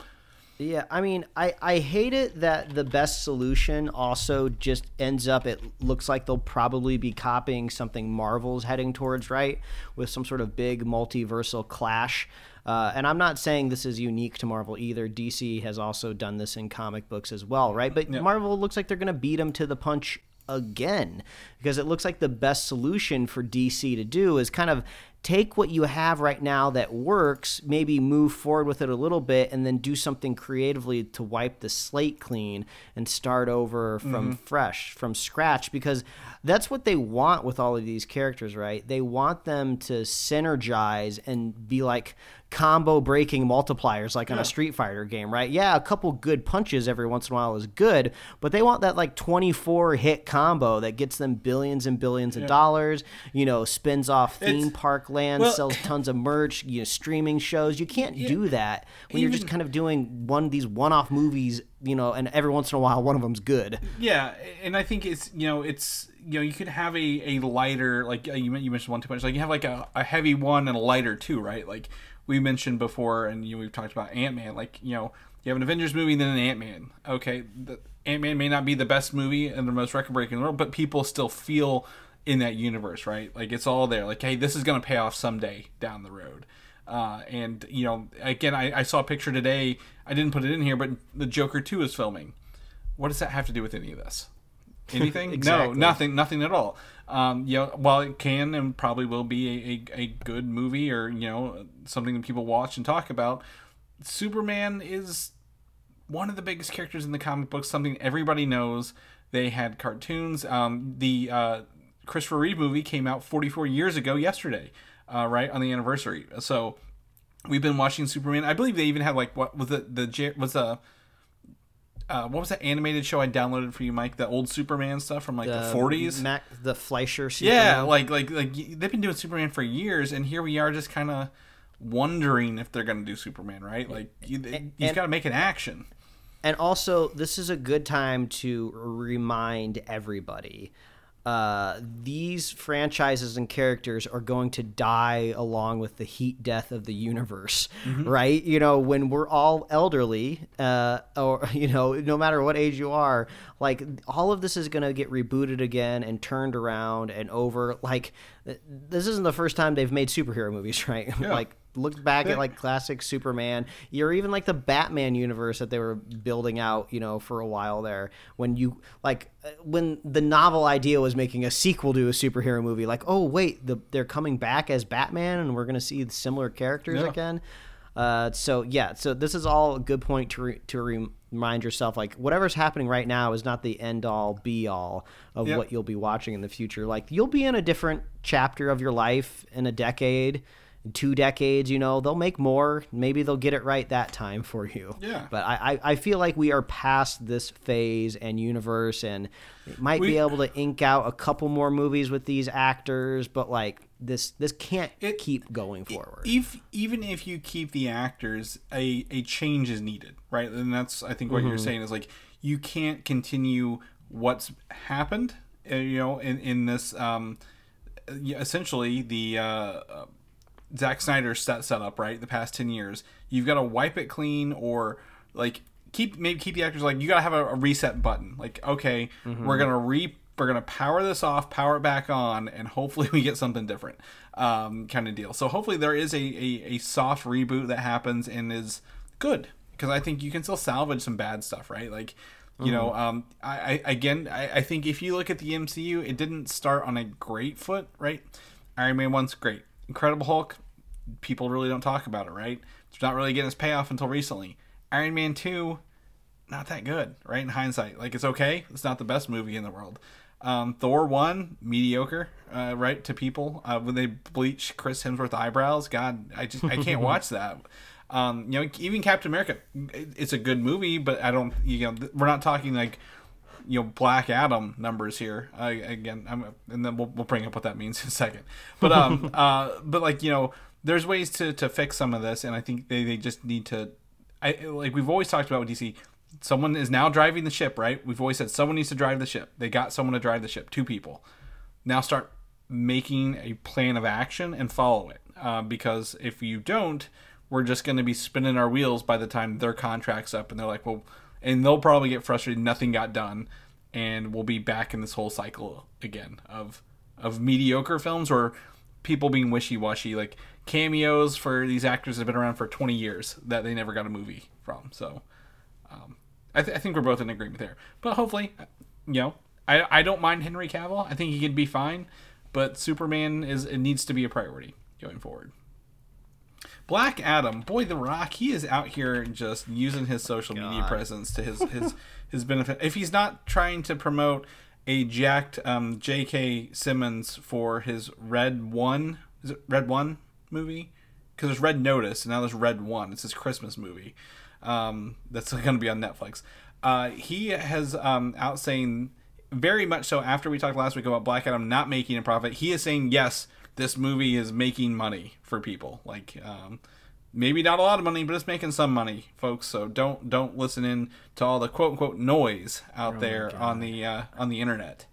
Yeah, I mean, I, I hate it that the best solution also just ends up, it looks like they'll probably be copying something Marvel's heading towards, right? With some sort of big multiversal clash. Uh, and I'm not saying this is unique to Marvel either. DC has also done this in comic books as well, right? But Marvel looks like they're going to beat them to the punch again because it looks like the best solution for DC to do is kind of take what you have right now that works, maybe move forward with it a little bit, and then do something creatively to wipe the slate clean and start over from fresh, from scratch, because that's what they want with all of these characters, right? They want them to synergize and be like combo breaking multipliers like on a Street Fighter game, right? Yeah, a couple good punches every once in a while is good, but they want that like 24 hit combo that gets them billions and billions of dollars, you know, spins off theme It's- park Land Well- sells tons of merch, you know, streaming shows. You can't do that when you're just kind of doing one these one-off movies, you know, and every once in a while one of them's good. Yeah, and I think it's you know it's you know you could have a, a lighter like uh, you you mentioned one too much like you have like a, a heavy one and a lighter two right like we mentioned before and you know, we've talked about Ant Man like you know you have an Avengers movie and then an Ant Man okay Ant Man may not be the best movie and the most record breaking in the world but people still feel in that universe right like it's all there like hey this is gonna pay off someday down the road. Uh, and you know, again, I, I saw a picture today. I didn't put it in here, but the Joker Two is filming. What does that have to do with any of this? (laughs) Anything? Exactly. No, nothing. Nothing at all. Um, you know, while it can and probably will be a, a, a good movie or you know something that people watch and talk about, Superman is one of the biggest characters in the comic books. Something everybody knows. They had cartoons. Um, the uh, Christopher Reeve movie came out 44 years ago yesterday, uh, right on the anniversary. So we've been watching Superman. I believe they even had like what was it the J- was the uh, what was that animated show I downloaded for you, Mike? The old Superman stuff from like the forties. Max, the Fleischer. yeah, like like like they've been doing Superman for years, and here we are just kind of wondering if they're going to do Superman, right? Like you, you've and- got to make an action. And also, this is a good time to remind everybody uh, these franchises and characters are going to die along with the heat death of the universe, right? You know, when we're all elderly, uh, or, (laughs) you know, no matter what age you are, like all of this is going to get rebooted again and turned around and over. Like, th- this isn't the first time they've made superhero movies, (laughs) right? like, look back at like classic Superman, or even like the Batman universe that they were building out, you know, for a while there. When you like uh, when the novel idea was making a sequel to a superhero movie, like, oh wait, the, they're coming back as Batman, and we're gonna see similar characters Yeah. again. Uh, so yeah, so this is all a good point to re- to re- remind yourself, like whatever's happening right now is not the end all be all of Yep. what you'll be watching in the future. Like you'll be in a different chapter of your life in a decade, two decades. You know, they'll make more. Maybe they'll get it right that time for you. Yeah. But I I, I feel like we are past this phase and universe, and it might be able to ink out a couple more movies with these actors, but like this this can't It- keep going forward. If even if you keep the actors, a a change is needed, right? And that's I think what Mm-hmm. you're saying is like you can't continue what's happened, uh, you know, in in this um, essentially the uh, Zack Snyder set setup, right? The past ten years, you've got to wipe it clean or like keep maybe keep the actors like you got to have a, a reset button. Like okay, we're gonna re we're gonna power this off, power it back on, and (laughs) hopefully we get something different, um, kind of deal. So hopefully there is a, a a soft reboot that happens and is good because I think you can still salvage some bad stuff, right? Like. You know, um, I, I again, I, I think if you look at the MCU, it didn't start on a great foot, right? Iron Man one's great. Incredible Hulk, people really don't talk about it, right? It's not really getting its payoff until recently. Iron Man 2, not that good, right? In hindsight, like it's okay. It's not the best movie in the world. Um, Thor 1, mediocre, uh, right? To people uh, when they bleach Chris Hemsworth eyebrows, God, I just I can't (laughs) watch that. Um, you know, even Captain America, it's a good movie, but I don't. You know, we're not talking like you know Black Adam numbers here. Uh, again, I'm, and then we'll, we'll bring up what that means (laughs) in a second. But um, (laughs) uh, but like you know, there's ways to to fix some of this, and I think they, they just need to. I like we've always talked about with DC. Someone is now driving the ship, right? We've always said someone needs to drive the ship. They got someone to drive the ship, two people. Now start making a plan of action and follow it. Uh, because if you don't, we're just going to be spinning our wheels by the time their contract's up, and they're like, well, and they'll probably get frustrated. Nothing got done, and we'll be back in this whole cycle again of of mediocre films or people being wishy washy, like cameos for these actors that have been around for 20 years that they never got a movie from. So um, I, th- I think we're both in agreement there. But hopefully, you know, I, I don't mind Henry Cavill. I think he could be fine. But Superman is it needs to be a priority going forward. Black Adam, boy, The Rock, he is out here just using his social media presence to his his (laughs) his benefit. If he's not trying to promote a jacked um, J.K. Simmons for his Red One, is it Red One movie? Because there's Red Notice and now there's Red One. It's his Christmas movie. Um, that's (laughs) going to be on Netflix. Uh, he has um, out saying very much so after we talked last week about Black Adam not making a profit. He is saying yes, this movie is making money for people. Like, um, maybe not a lot of money, but it's making some money, folks. So don't don't listen in to all the quote unquote noise out there on the uh, on the internet.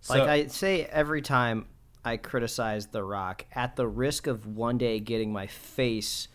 So, like I say every time I criticize The Rock, at the risk of one day getting my face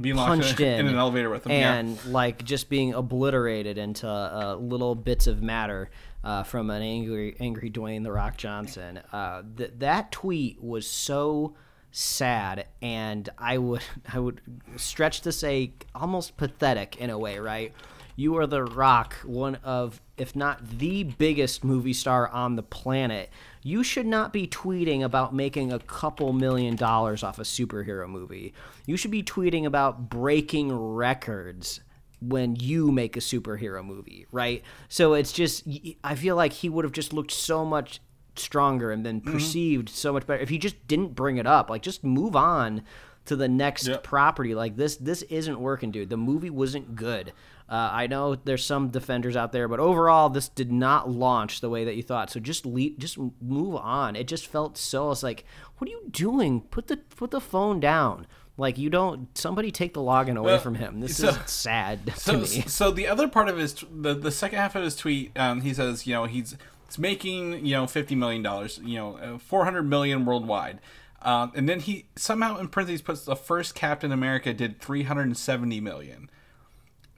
being punched in, in, an elevator with yeah. and like just being obliterated into uh, little bits of matter uh, from an angry, angry Dwayne the Rock Johnson. Uh, th- that tweet was so sad, and I would (laughs) I would stretch to say almost pathetic in a way, right? You are the Rock, one of, if not the biggest movie star on the planet. You should not be tweeting about making a couple million dollars off a superhero movie. You should be tweeting about breaking records when you make a superhero movie, right? So it's just, I feel like he would have just looked so much stronger and been perceived so much better if he just didn't bring it up. Like, just move on to the next Yep. property. Like this, this isn't working, dude. The movie wasn't good. Uh, I know there's some defenders out there, but overall, this did not launch the way that you thought. So just leave, just move on. It just felt so. It's like, what are you doing? Put the put the phone down. Like you don't. Somebody take the login away Well, from him. This so- is sad to so, me. so the other part of his the the second half of his tweet, um, he says, you know, he's it's making you know fifty million dollars, you know, uh, four hundred million worldwide. Um, and then he somehow in parentheses puts the first Captain America did 370 million.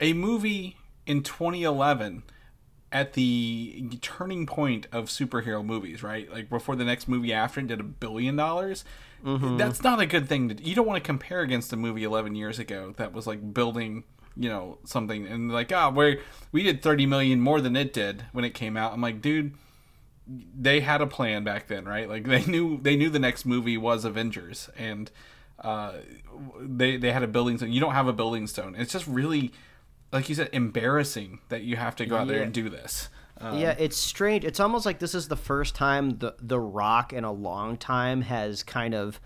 A movie in 2011 at the turning point of superhero movies, right? Like before the next movie after it did a billion dollars. That's not a good thing. To, you don't want to compare against a movie 11 years ago that was like building, you know, something and like, ah, we we did 30 million more than it did when it came out. I'm like, dude, they had a plan back then, right? Like they knew they knew the next movie was Avengers, and uh, they they had a building stone. You don't have a building stone. It's just really, like you said, embarrassing that you have to go out there and do this. Um, yeah, it's strange. It's almost like this is the first time the the Rock in a long time has kind of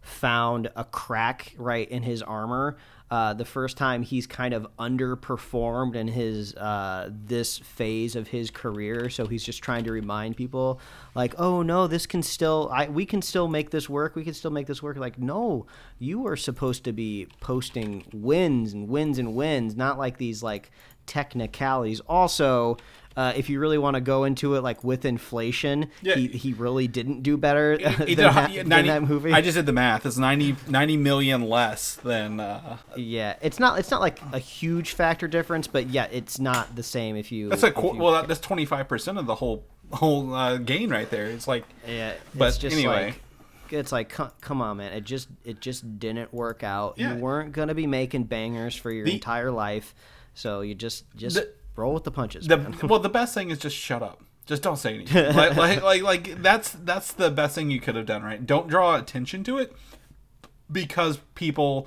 found a crack right in his armor. Uh, the first time he's kind of underperformed in his uh, this phase of his career, so he's just trying to remind people, like, oh no, this can still, I we can still make this work. We can still make this work. Like, no, you are supposed to be posting wins and wins and wins, not like these like technicalities. Also, uh, if you really want to go into it, like with inflation, Yeah. he, he really didn't do better He (laughs) than, a that, hu- than that movie. I just did the math. It's 90, 90 million less than. Uh, yeah, it's not it's not like a huge factor difference, but yeah, it's not the same if you. that's a you- well, that, that's twenty five percent of the whole whole uh, gain right there. It's like Yeah, But just anyway. like it's like come on, man. It just it just didn't work out. Yeah. You weren't gonna be making bangers for your The- entire life, so you just just The- roll with the punches. the well the best thing is just shut up just don't say anything (laughs) like, like like like that's that's the best thing you could have done right don't draw attention to it because people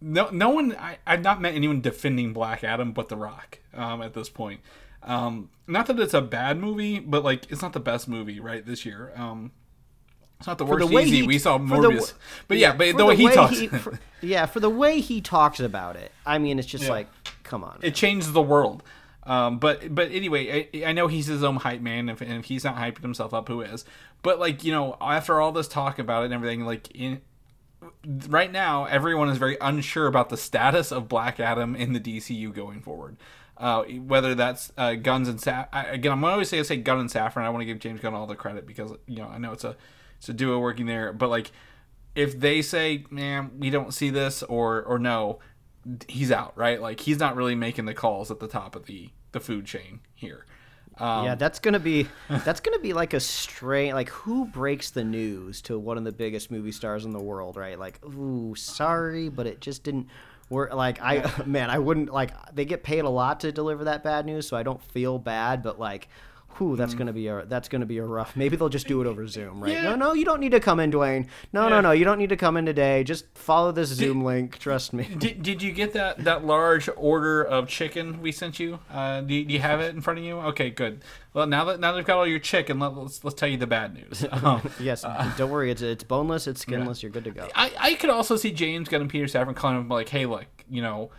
no no one I, i've not met anyone defending black adam but the rock um at this point um not that it's a bad movie but like it's not the best movie right this year um it's not the For worst the way easy he- we saw for the but yeah but For the way he talks for- (laughs) yeah, for the way he talks about it, I mean, it's just Yeah. like, come on. it changed the world. Um, but but anyway, I, I know he's his own hype man. If, if he's not hyping himself up, who is? But like you know, after all this talk about it and everything, like in right now, everyone is very unsure about the status of Black Adam in the DCU going forward. Uh, whether that's uh, Guns and Sa- I, again, I'm always say I say Gunn and Safran. I want to give James Gunn all the credit because you know I know it's a it's a duo working there. But like, if they say, "Man, we don't see this," or or no, he's out, right? Like he's not really making the calls at the top of the the food chain here. Um, yeah, that's gonna be that's gonna be like a strange like who breaks the news to one of the biggest movie stars in the world, right? Like, ooh, sorry, but it just didn't work. Like, I (laughs) man, I wouldn't like they get paid a lot to deliver that bad news, so I don't feel bad, but like. Whew, that's gonna be a that's gonna be a rough. Maybe they'll just do it over Zoom, right? Yeah. No, no, you don't need to come in, Dwayne. No, Yeah. no, no, you don't need to come in today. Just follow this Zoom link. Trust me. Did, did you get that, that large order of chicken we sent you? Uh, do, you, do you have it in front of you? Okay, good. Well, now that now that we've got all your chicken, let, let's let's tell you the bad news. (laughs) Um, yes, don't worry. It's it's boneless. It's skinless. You're good to go. I, I could also see James Gunn and Peter Safran calling him like, hey, look, you know,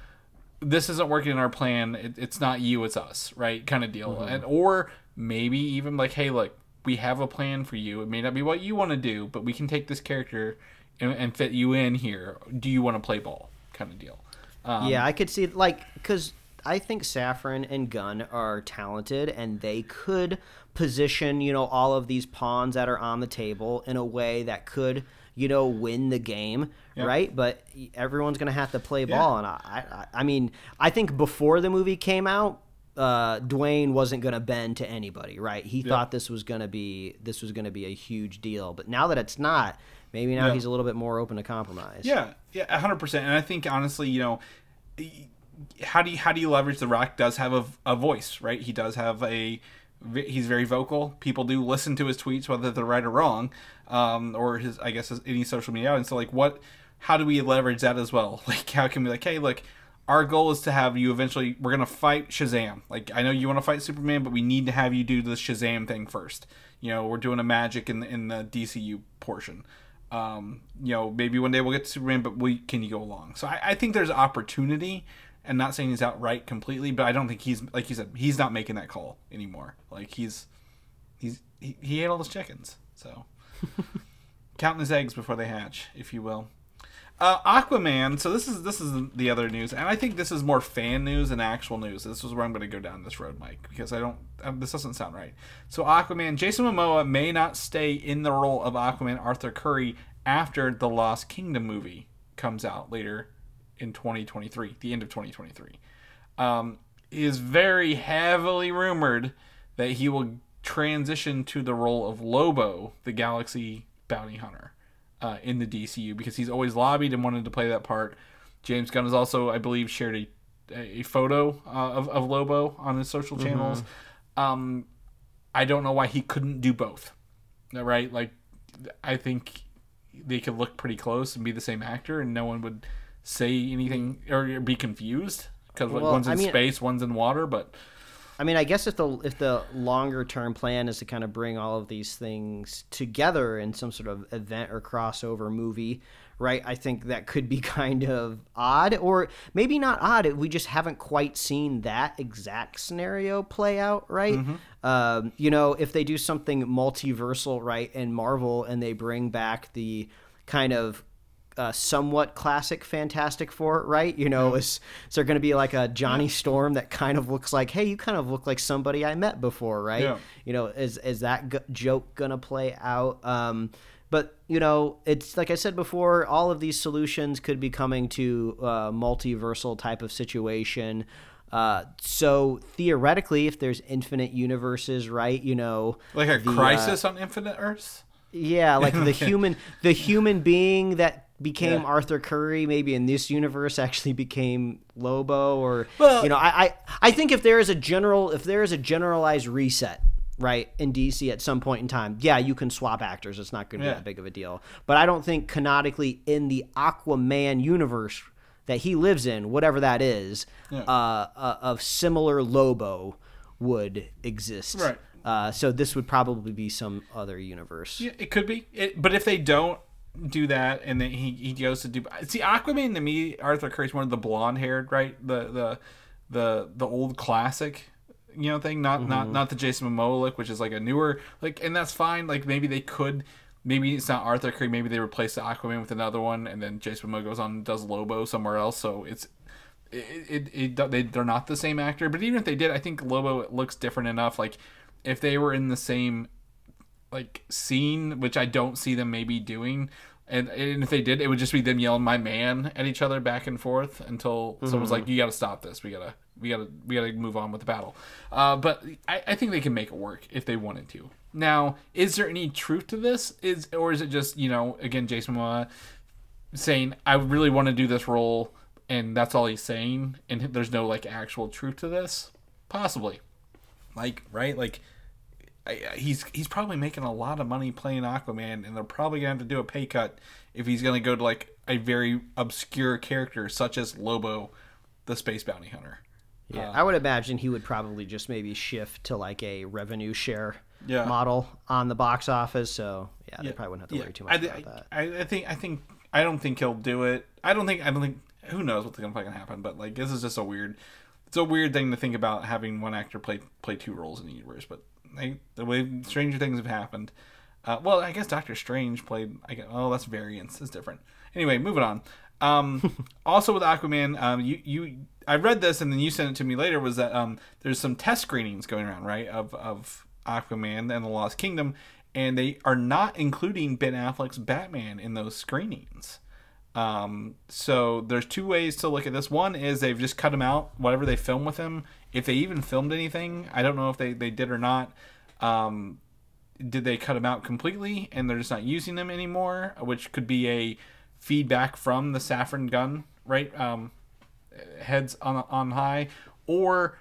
this isn't working in our plan. It, it's not you, it's us, right? Kind of deal. And or maybe even like, hey, look, we have a plan for you. It may not be what you want to do, but we can take this character and, and fit you in here. Do you want to play ball? Kind of deal. Um, yeah, I could see like because I think Safran and Gunn are talented, and they could position you know all of these pawns that are on the table in a way that could you know win the game, Yep. right? But everyone's gonna have to play ball, and I, I, I mean, I think before the movie came out. Uh, Dwayne wasn't gonna bend to anybody, right? He thought this was gonna be this was gonna be a huge deal, but now that it's not, maybe now Yeah. he's a little bit more open to compromise. Yeah, yeah, hundred percent. And I think honestly, you know, how do you how do you leverage the Rock? Does have a, a voice, right? He does have a. He's very vocal. People do listen to his tweets, whether they're right or wrong, um, or his I guess his, any social media. And so, like, what? How do we leverage that as well? (laughs) Like, how can we like, hey, look, our goal is to have you eventually. We're gonna fight Shazam. Like, I know you want to fight Superman, but we need to have you do the Shazam thing first. You know, we're doing a magic in the, in the DCU portion um, you know, maybe one day we'll get to Superman, but we can you go along? So I, I think there's opportunity, and not saying he's outright completely, but I don't think he's like you said, he's not making that call anymore. Like he's he's he, he ate all his chickens, so (laughs) counting his eggs before they hatch, if you will. Uh, Aquaman. So this is this is the other news, and I think this is more fan news than actual news. This is where I'm going to go down this road, Mike, because I don't. Um, this doesn't sound right. So Aquaman. Jason Momoa may not stay in the role of Aquaman Arthur Curry after the Lost Kingdom movie comes out later in 2023, the end of 2023. Um, is very heavily rumored that he will transition to the role of Lobo, the Galaxy bounty hunter uh, in the DCU because he's always lobbied and wanted to play that part. James Gunn has also, I believe, shared a a photo uh, of, of Lobo on his social channels. Um, I don't know why he couldn't do both. Right? Like, I think they could look pretty close and be the same actor, and no one would say anything or be confused because Well, one's in I mean- space, one's in water. But I mean, I guess if the if the longer term plan is to kind of bring all of these things together in some sort of event or crossover movie, right? I think that could be (laughs) kind of odd, or maybe not odd. We just haven't quite seen that exact scenario play out, right? Um, you know, if they do something multiversal, right, in Marvel, and they bring back the kind of uh, somewhat classic Fantastic Four, right? You know, is, is there going to be like a Johnny Storm that kind of looks like, hey, you kind of look like somebody I met before, right? Yeah. You know, is is that g- joke going to play out? Um, but you know, it's like I said before, all of these solutions could be coming to a multiversal type of situation. Uh, so theoretically, if there's infinite universes, right? You know, like a the, uh, crisis on Infinite Earths. yeah, like the (laughs) human the human being that became Yeah. Arthur Curry maybe in this universe (laughs) actually became Lobo or Well- you know, I, I I think if there is a general if there is a generalized reset right in DC at some point in time, yeah, you can swap actors. It's not going to be that big of a deal. But I don't think canonically in the Aquaman universe that he lives in, whatever that is, Yeah. uh, a, a similar Lobo would exist. Right. Uh, so this would probably be some other universe. Yeah, it could be. It, but if they don't do that, and then he, he goes to do see Aquaman to me, Arthur Curry's one of the blonde haired, right? The the the the old classic, you know, thing. Not not mm-hmm. not the Jason Momoa look, which is like a newer like, and that's fine. Like maybe they could. Maybe it's not Arthur Curry. Maybe they replace the Aquaman with another one, and then Jason Momoa goes on and does Lobo somewhere else. So it's it, it, it they, they're not the same actor. But even if they did, I think Lobo looks different enough. Like if they were in the same like scene, which I don't see them maybe doing. And, and if they did, it would just be them yelling "my man" at each other back and forth until someone's like, "You got to stop this. We gotta, we gotta, we gotta move on with the battle." Uh, but I, I think they can make it work if they wanted to. Now, is there any truth to this? Is or is it just you know again Jason Momoa saying I really want to do this role and that's all he's saying and there's no like actual truth to this? Possibly, like right like he's he's probably making a lot of money playing Aquaman, and they're probably gonna have to do a pay cut if he's gonna go to like a very obscure character such as Lobo, the space bounty hunter. Yeah, uh, I would imagine he would probably just maybe shift to like a revenue share Yeah. model on the box office. So yeah, they probably wouldn't have to worry too much I, about I, that. I, I think I think I don't think he'll do it. I don't think I don't think who knows what's gonna fucking happen. But like this is just a weird. It's a weird thing to think about having one actor play play two roles in the universe. But They, the way Stranger Things have happened. Uh, well, I guess Doctor Strange played. I guess, oh, that's variants. It's different. Anyway, moving on. Um, (laughs) also with Aquaman, um, you you I read this and then you sent it to me later. Was that um, there's some test screenings going around, right? Of of Aquaman and the Lost Kingdom, and they are not including Ben Affleck's Batman in those screenings. Um, so there's two ways to look at this. One is they've just cut him out, whatever they film with him. If they even filmed anything, I don't know if they, they did or not. Um, did they cut him out completely and they're just not using them anymore, which could be a feedback from the Safran Gunn, right? Um, heads on on high, or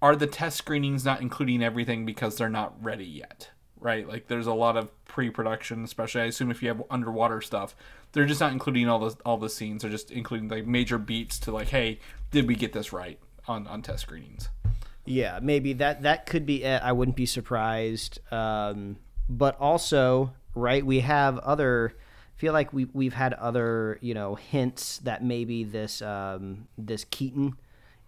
are the test screenings not including everything because they're not ready yet? Right, like there's a lot of pre-production, especially I assume if you have underwater stuff, they're just not including all the all the scenes. They're just including like major beats to like, hey, did we get this right on on test screenings? Yeah, maybe that that could be it. I wouldn't be surprised. Um, but also, right, we have other. Feel like we we've had other you know hints that maybe this um, this Keaton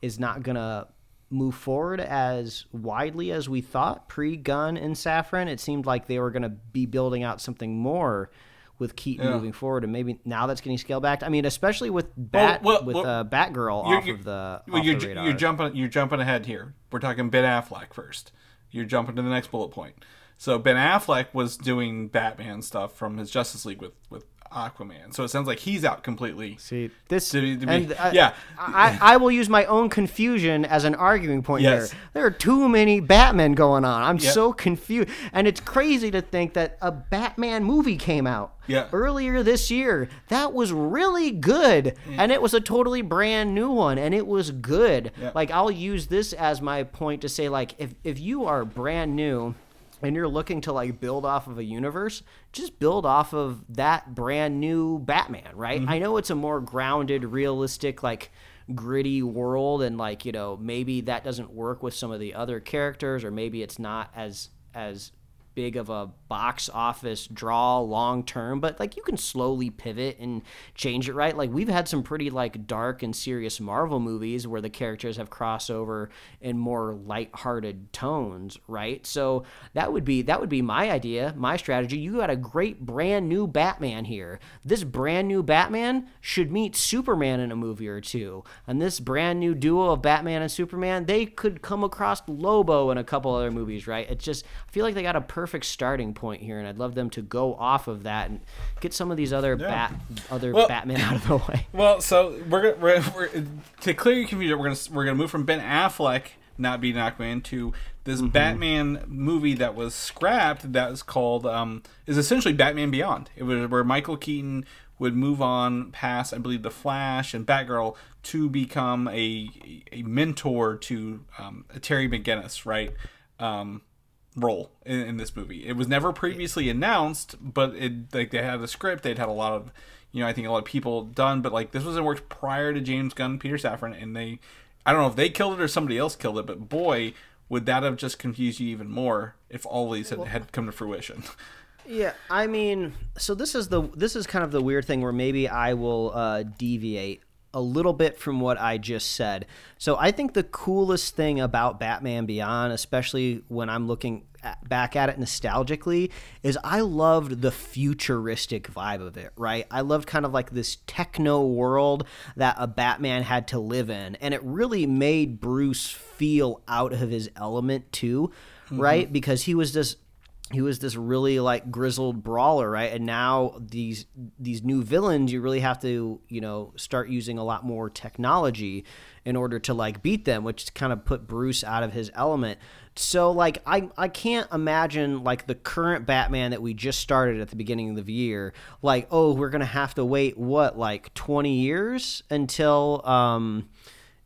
is not gonna move forward as widely as we thought pre Gunn and Safran. It seemed like they were gonna be building out something more with Keaton Yeah. moving forward, and maybe now that's getting scaled back. I mean, especially with Bat well, with well, uh, Batgirl off of the well, off you're, the you're jumping you're jumping ahead here. We're talking Ben Affleck first. You're jumping to the next bullet point. So Ben Affleck was doing Batman stuff from his Justice League with with Aquaman. So it sounds like he's out completely. See this, To be- to be- and uh, I, yeah. I, I will use my own confusion as an arguing point Yes. here. There are too many Batman going on. I'm Yep. so confused, and it's crazy to think that a Batman movie came out Yeah. earlier this year that was really good, and it was a totally brand new one, and it was good. Yep. Like I'll use this as my point to say, like if if you are brand new and you're looking to like build off of a universe, just build off of that brand new Batman, right? Mm-hmm. I know it's a more grounded, realistic, like gritty world and like, you know, maybe that doesn't work with some of the other characters or maybe it's not as as big of a box office draw long term, but like you can slowly pivot and change it, right? Like we've had some pretty like dark and serious Marvel movies where the characters have crossover in more light-hearted tones, right? So that would be that would be my idea, my strategy. You got a great brand new Batman here. This brand new Batman should meet Superman in a movie or two. And this brand new duo of Batman and Superman, they could come across Lobo in a couple other movies, right? It's just I feel like they got a perfect starting point here and I'd love them to go off of that and get some of these other bat other Well- Batman out of the way. (laughs) Well, so we're, gonna- we're, we're to clear your confusion. We're gonna we're gonna move from Ben Affleck not being Aquaman to this Batman movie that was scrapped. That was called um, is essentially Batman Beyond. It was where Michael Keaton would move on past, I believe, the Flash and Batgirl to become a a mentor to um, Terry McGinnis, right? Um, role in, in this movie. It was never previously announced, but it like they had a script. They'd had a lot of, you know, I think a lot of people done, but like this was in works prior to James Gunn, Peter Safran, and they, I don't know if they killed it or somebody else killed it, but boy, would that have just confused you even more if all these had, had come to fruition. (laughs) Yeah, I mean, so this is the this is kind of the weird thing where maybe I will uh, deviate a little bit from what I just said. So I think the coolest thing about Batman Beyond, especially when I'm looking at, back at it nostalgically, is I loved the futuristic vibe of it. Right, I loved kind of like this techno world that a Batman had to live in, and it really made Bruce feel out of his element too. Mm-hmm. Right, because he was this he was this really like grizzled brawler right? And now these these new villains you really have to you know start using a lot more technology in order to like beat them which kind of put bruce out of his element. So like i i can't imagine like the current batman that we just started at the beginning of the year like oh we're gonna have to wait what like 20 years until um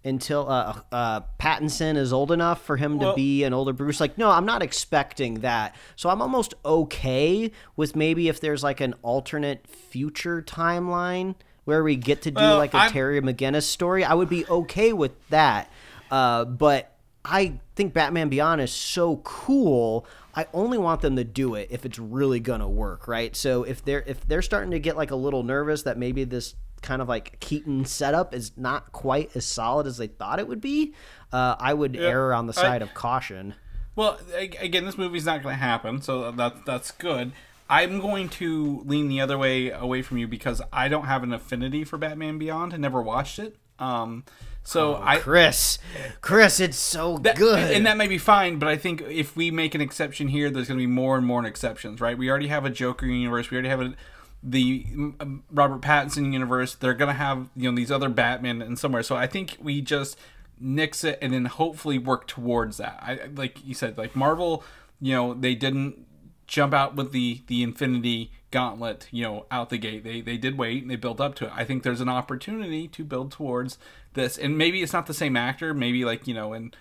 until uh, uh, Pattinson is old enough for him to be an older Bruce. Like, no, I'm not expecting that. So I'm almost okay with maybe if there's like an alternate future timeline where we get to do Well, like a I'm- Terry McGinnis story. I would be okay with that. Uh, but I think Batman Beyond is so cool. I only want them to do it if it's really gonna work, right? So if they're if they're starting to get like a little nervous that maybe this kind of like Keaton setup is not quite as solid as they thought it would be, uh, I would err on the I- side of caution. Well, again, this movie's not going to happen, so that's that's good. I'm going to lean the other way away from you because I don't have an affinity for Batman Beyond. I never watched it. Um, so I Chris, Chris, it's so that, good. and that may be fine, but I think if we make an exception here, there's going to be more and more exceptions, right? We already have a Joker universe. We already have a, the um, Robert Pattinson universe. They're going to have you know these other Batman and somewhere. So I think we just nix it and then hopefully work towards that. I like you said, like Marvel. You know, they didn't jump out with the the Infinity Gauntlet, you know, out the gate. They they did wait and they built up to it. I think there's an opportunity to build towards this, and maybe it's not the same actor. Maybe like you know in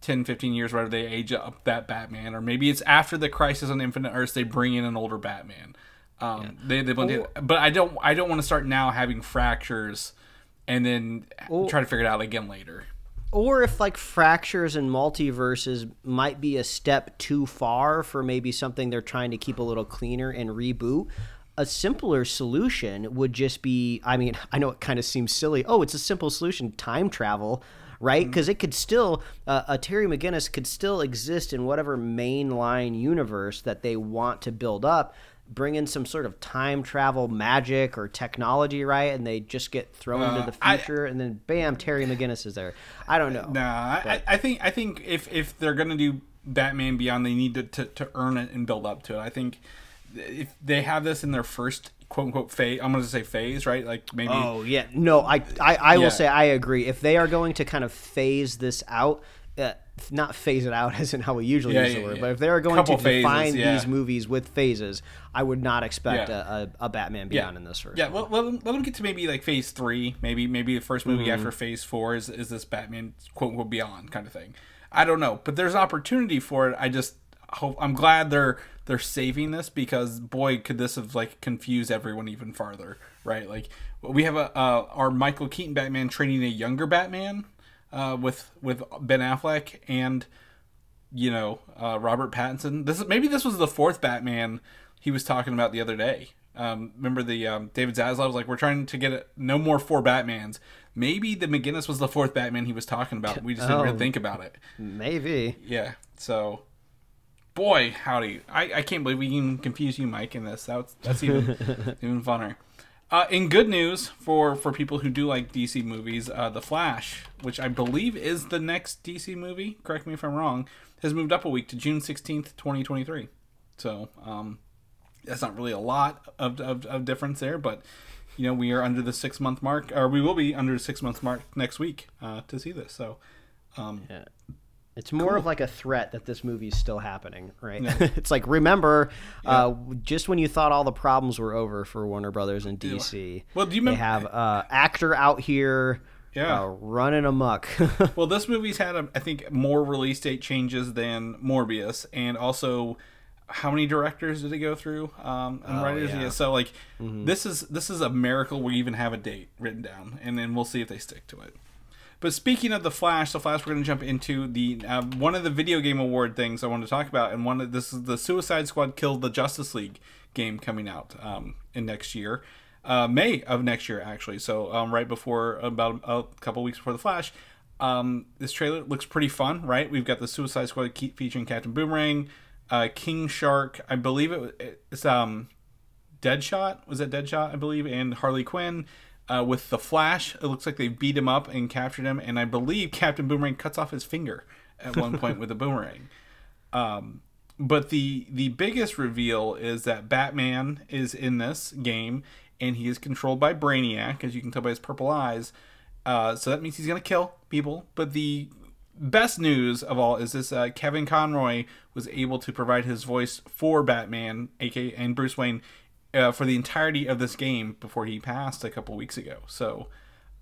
10, 15 years, whether they age up that Batman, or maybe it's after the Crisis on Infinite Earths they bring in an older Batman. Um, they they want to, but I don't I don't want to start now having fractures, and then try to figure it out again later. or if like fractures and multiverses might be a step too far for maybe something they're trying to keep a little cleaner and reboot a simpler solution would just be i mean (laughs) i know it kind of seems silly. Oh it's a simple solution time travel right? Because it could still uh, a terry mcginnis could still exist in whatever mainline universe that they want to build up bring in some sort of time travel magic or technology right? And they just get thrown Uh, into the I- future and then bam terry mcginnis is there. I don't know. Nah, I, I think I think if if they're gonna do Batman Beyond, they need to, to to earn it and build up to it. I think if they have this in their first quote unquote phase, I'm gonna say phase, right? Like maybe Oh yeah, no, I I, I Yeah. will say I agree. If they are going to kind of phase this out, uh, not phase it out (laughs) as in how we usually Yeah, use the yeah, word, but if they are going Couple to phases, define these movies with phases, I would not expect a, a, a Batman Beyond in this first. Yeah, let, let, them, let them get to maybe like phase three. Maybe maybe the first movie Mm-hmm. after phase four is, is this Batman quote unquote beyond kind of thing. I don't know, but there's opportunity for it. I just hope I'm glad they're they're saving this because boy could this have like confused everyone even farther, right? Like we have a uh, our Michael Keaton Batman training a younger Batman uh, with with Ben Affleck and you know uh, Robert Pattinson. This is maybe this was the fourth Batman he was talking about the other day. Um, remember the um, David Zaslav was like, "We're trying to get it, no more four Batmans." Maybe the McGinnis was the fourth Batman he was talking about. We just didn't Oh. really think about it. maybe. Yeah. So, boy, howdy! I, I can't believe we can confuse you, Mike, in this. That's that's even (laughs) even funner. Uh, in good news for for people who do like DC movies, uh, The Flash, which I believe is the next DC movie, correct me if I'm wrong, has moved up a week to June sixteenth, twenty twenty three. So um, that's not really a lot of, of, of difference there, but you know we are under the six month mark, or we will be under the six month mark next week uh, to see this. So um, It's more of like a threat that this movie is still happening, right? (laughs) it's like remember, uh, just when you thought all the problems were over for Warner Brothers and DC, Well, do you they have uh, actor out here, Yeah. uh, running amok. (laughs) Well, this movie's had, um, I think, more release date changes than Morbius, and also how many directors did it go through um, and writers? yeah. Yeah. So like, this is this is a miracle we even have a date written down, and then we'll see if they stick to it. But speaking of the Flash, the Flash, we're going to jump into the uh, one of the video game award things I wanted to talk about, and one of this is the Suicide Squad killed the Justice League game coming out um, in next year, uh, May of next year actually. So um, right before about a couple weeks before the Flash, um, this trailer looks pretty fun, right? We've got the Suicide Squad featuring Captain Boomerang, uh, King Shark, I believe it, it's um Deadshot was it Deadshot I believe and Harley Quinn uh, with the Flash it looks like they beat him up and captured him and I believe Captain Boomerang cuts off his finger at one point with a (laughs) boomerang. Um, but the the biggest reveal is that Batman is in this game and he is controlled by Brainiac as you can tell by his purple eyes. Uh, so that means he's gonna kill people. But the best news of all is this uh, Kevin Conroy was able to provide his voice for Batman, aka and Bruce Wayne, uh, for the entirety of this game before he passed a couple weeks ago. So,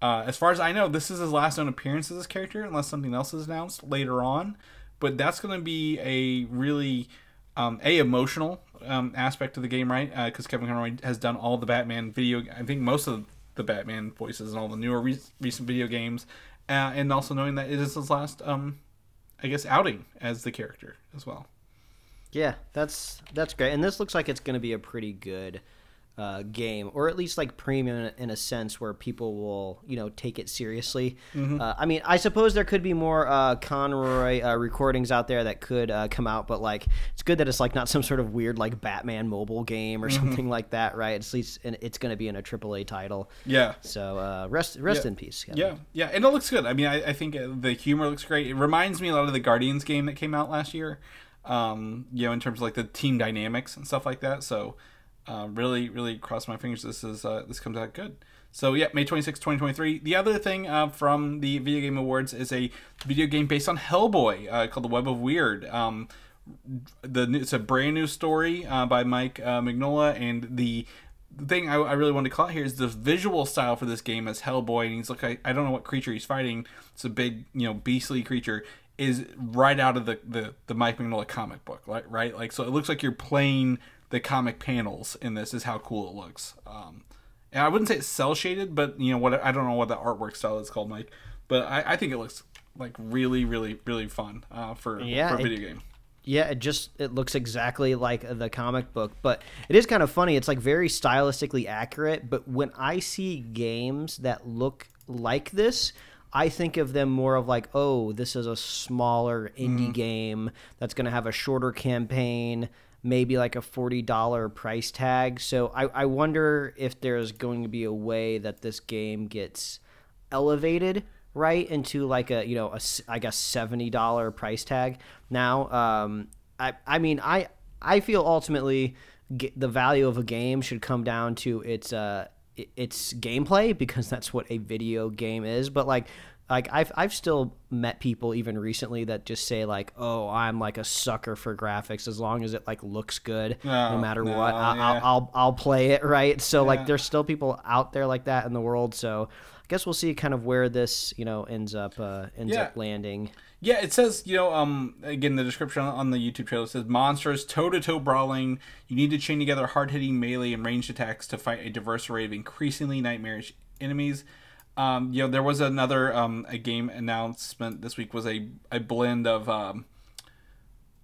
uh, as far as I know, this is his last known appearance as this character, unless something else is announced later on. But that's going to be a really um, a emotional um, aspect of the game, right? Because Kevin Conroy has done all the Batman video. I think most of the Batman voices in all the newer re- recent video games, uh, and also knowing that it is his last, um, I guess, outing as the character as well. Yeah, that's that's great, and this looks like it's going to be a pretty good uh, game, or at least like premium in a sense where people will you know take it seriously. Uh, I mean, I suppose there could be more uh, Conroy uh, recordings out there that could uh, come out, but like it's good that it's like not some sort of weird like Batman mobile game or something like that, right? At least in, it's going to be in a AAA title. Yeah. So uh, rest rest Yeah. in peace. Kevin. Yeah, yeah, and it looks good. I mean, I, I think the humor looks great. It reminds me a lot of the Guardians game that came out last year. Um, you know, in terms of like the team dynamics and stuff like that. So, uh, really, really cross my fingers. This is uh, this comes out good. So yeah, May 26, 2023. The other thing uh, from the Video Game Awards is a video game based on Hellboy uh, called The Web of Wyrd. Um, the it's a brand new story uh, by Mike uh, and the the thing I, I really want to call out here is the visual style for this game as Hellboy, and he's like I, I don't know what creature he's fighting. It's a big you know beastly creature. Is right out of the the, the Mike Mignola comic book, right? Right, like so it looks like you're playing the comic panels in this. Is how cool it looks. Um, and I wouldn't say it's cell shaded, but you know what? I don't know what the artwork style is called, Mike. But I, I think it looks like really, really, really fun uh, for Yeah, for a it- video game. Yeah, it just it looks exactly like the comic book, but it is kind of funny. It's like very stylistically accurate, but when I see games that look like this, I think of them more of like, oh, this is a smaller indie game that's going to have a shorter campaign, maybe like a $40 price tag. So I, I wonder if there's going to be a way that this game gets elevated right into like a you know a I guess seventy dollar price tag now. Um, I I mean I I feel ultimately the value of a game should come down to its uh its gameplay because that's what a video game is. But like like I've I've still met people even recently that just say like oh I'm like a sucker for graphics as long as it like looks good no, No, matter no, what I, yeah. I'll, I'll I'll play it right. So Yeah. like there's still people out there like that in the world. So I guess we'll see kind of where this you know ends up uh, ends Yeah. up landing. Yeah, it says, you know, um, again, the description on the YouTube trailer says monsters, toe to toe brawling. You need to chain together hard hitting melee and ranged attacks to fight a diverse array of increasingly nightmarish enemies. Um, you know, there was another um, a game announcement this week was a, a blend of um,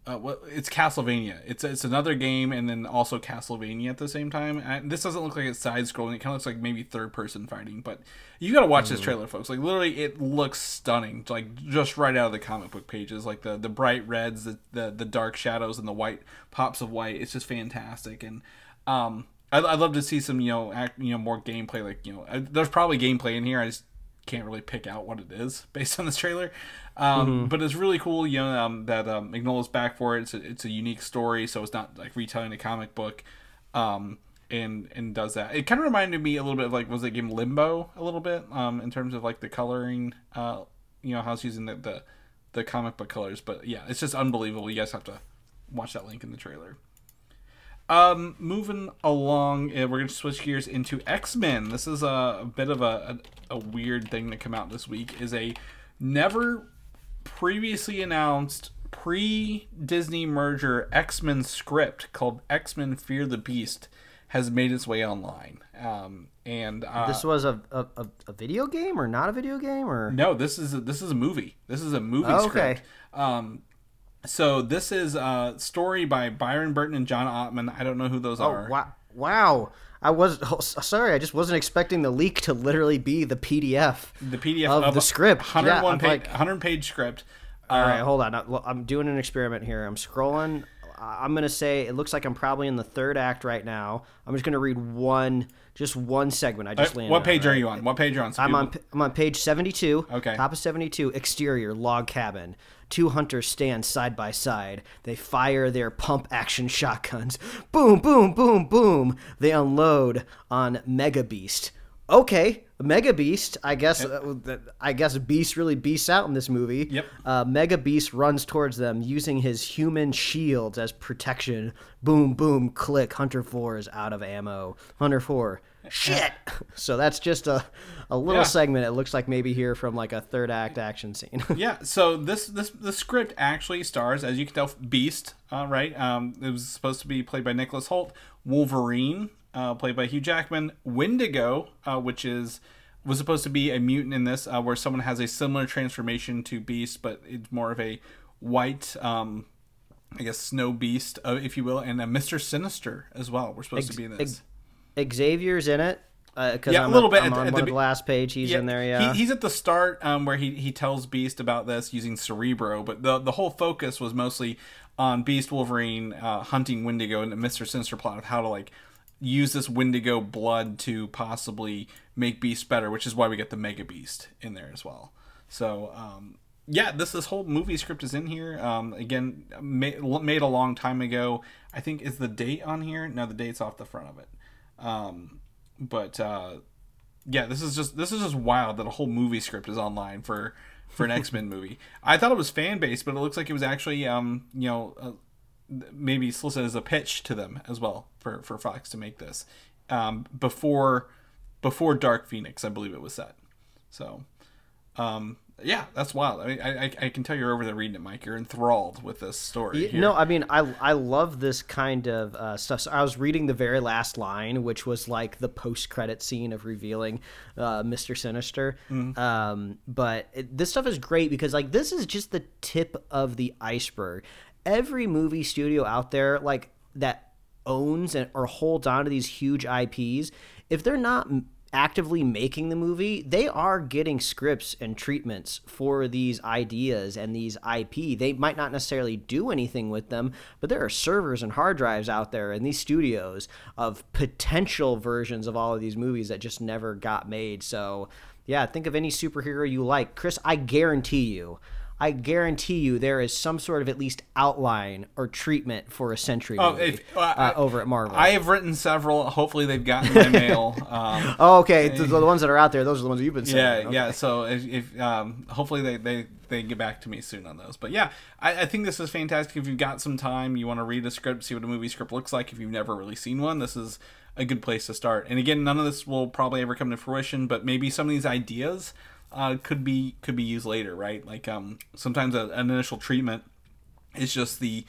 uh, what it's Castlevania. It's it's another game and then also Castlevania at the same time. And this doesn't look like it's side scrolling. It kind of looks like maybe third person fighting. But you got to watch this trailer, folks. Like literally, it looks stunning. Like just right out of the comic book pages. Like the the bright reds, the the, the dark shadows, and the white pops of white. It's just fantastic. And um, I'd, I'd love to see some you know act, you know more gameplay. Like you know, I, there's probably gameplay in here. I just can't really pick out what it is (laughs) based on this trailer. Um, But it's really cool, you know, um, that um, Mignola's back for it. It's a, it's a unique story, so it's not like retelling a comic book, um, and and does that. It kind of reminded me a little bit of like was the game Limbo a little bit, um, in terms of like the coloring, uh, you know, how it's using the, the the comic book colors. But yeah, it's just unbelievable. You guys have to watch that link in the trailer. Um, moving along, uh, we're going to switch gears into X Men. This is a, a bit of a, a, a weird thing to come out this week. Is a never previously announced pre Disney merger X Men script called X Men Fear the Beast has made its way online. Um, and uh, This was a, a, a- video game or not a video game or no, this is a, this is a movie. This is a movie Oh, script. okay. Um, so this is a story by Byron Burton and John Ottman. I don't know who those are. Oh, wow wow. I was (laughs) oh, sorry. I just wasn't expecting the leak to literally be the PDF. the PDF of the script. 101 Yeah, page, like- 100 page script. Uh, All right, hold on. I'm doing an experiment here. I'm scrolling. I'm gonna say it looks like I'm probably in the third act right now. I'm just gonna read one, just one segment. I just landed. what on, page are right? you on? What page are you on? So I'm on. I'm on page 72. Okay. Top of 72. Exterior log cabin. Two hunters stand side by side. They fire their pump action (laughs) shotguns. Boom, boom, boom, boom. They unload on Mega Beast. Okay, Mega Beast. I guess. Uh, I guess Beast really beasts out in this movie. Yep. Uh, Mega Beast runs towards them using his human shields as protection. Boom, boom, click. Hunter 4 is out of ammo. Hunter 4. Shit! (laughs) So that's just a, a little Yeah. segment. It looks like maybe here from like a third act action scene. (laughs) yeah, so this this the script actually stars, as you can tell, Beast. Uh, right? Um, it was supposed to be played by Nicholas Hoult. Wolverine, uh, played by Hugh Jackman. Wendigo, uh, which is was supposed to be a mutant in this, uh, where someone has a similar transformation to Beast, but it's more of a white, um, I guess, snow beast, uh, if you will, and a Mister Sinister as well. We're supposed to be in this. Ex- Xavier's in it. Because Yeah, a I'm little bit I'm at- on at the the last page. He's in there. Yeah. He, he's at the start um, where he, he tells Beast about this using Cerebro, but the the whole focus was mostly on Beast Wolverine uh, hunting Wendigo and the Mister Sinister plot of how to like use this Wendigo blood to possibly make Beast better, which is why we get the Mega Beast in there as well. So um, yeah, this this whole movie script is in here. Um, again, made, made a long time ago. I think is the date on here. No, the date's off the front of it. Um, but uh, yeah, this is just this is just wild that a whole movie script is online for for an (laughs) X Men movie. I thought it was fan based, but it looks like it was actually um you know uh, maybe solicited as a pitch to them as well for for Fox to make this um before before Dark Phoenix, I believe it was set. So um yeah, that's wild. I mean, I, I, I can tell you're over there reading it, Mike. You're enthralled with this story. here. No, I mean I I love this kind of uh, stuff. So I was reading the very last line, which was like the post credit scene of revealing uh, Mister Sinister. Mm-hmm. Um, but it, this stuff is great because like this is just the tip of the iceberg. Every movie studio out there like that owns and or holds on to these huge IPs, if they're not actively making the movie, they are getting scripts and treatments for these ideas and these IP. They might not necessarily do anything with them, but there are servers and hard drives out there in these studios of potential versions of all of these movies that just never got made. So, yeah, think of any superhero you like. Chris, I guarantee you. I guarantee you there is some sort of at least outline or treatment for a Sentry movie Oh, if, uh, uh, over at Marvel. I have written several. Hopefully, they've gotten my (laughs) mail. Um, oh, okay. The, the ones that are out there, those are the ones you've been saying. yeah, Okay. yeah. So if, if um, hopefully they, they they get back to me soon on those. But yeah, I, I think this is fantastic. If you've got some time, you want to read a script, see what a movie script looks like. If you've never really seen one, this is a good place to start. And again, none of this will probably ever come to fruition, but maybe some of these ideas uh, could be could be used later, right? Like um, sometimes a, an initial treatment is just the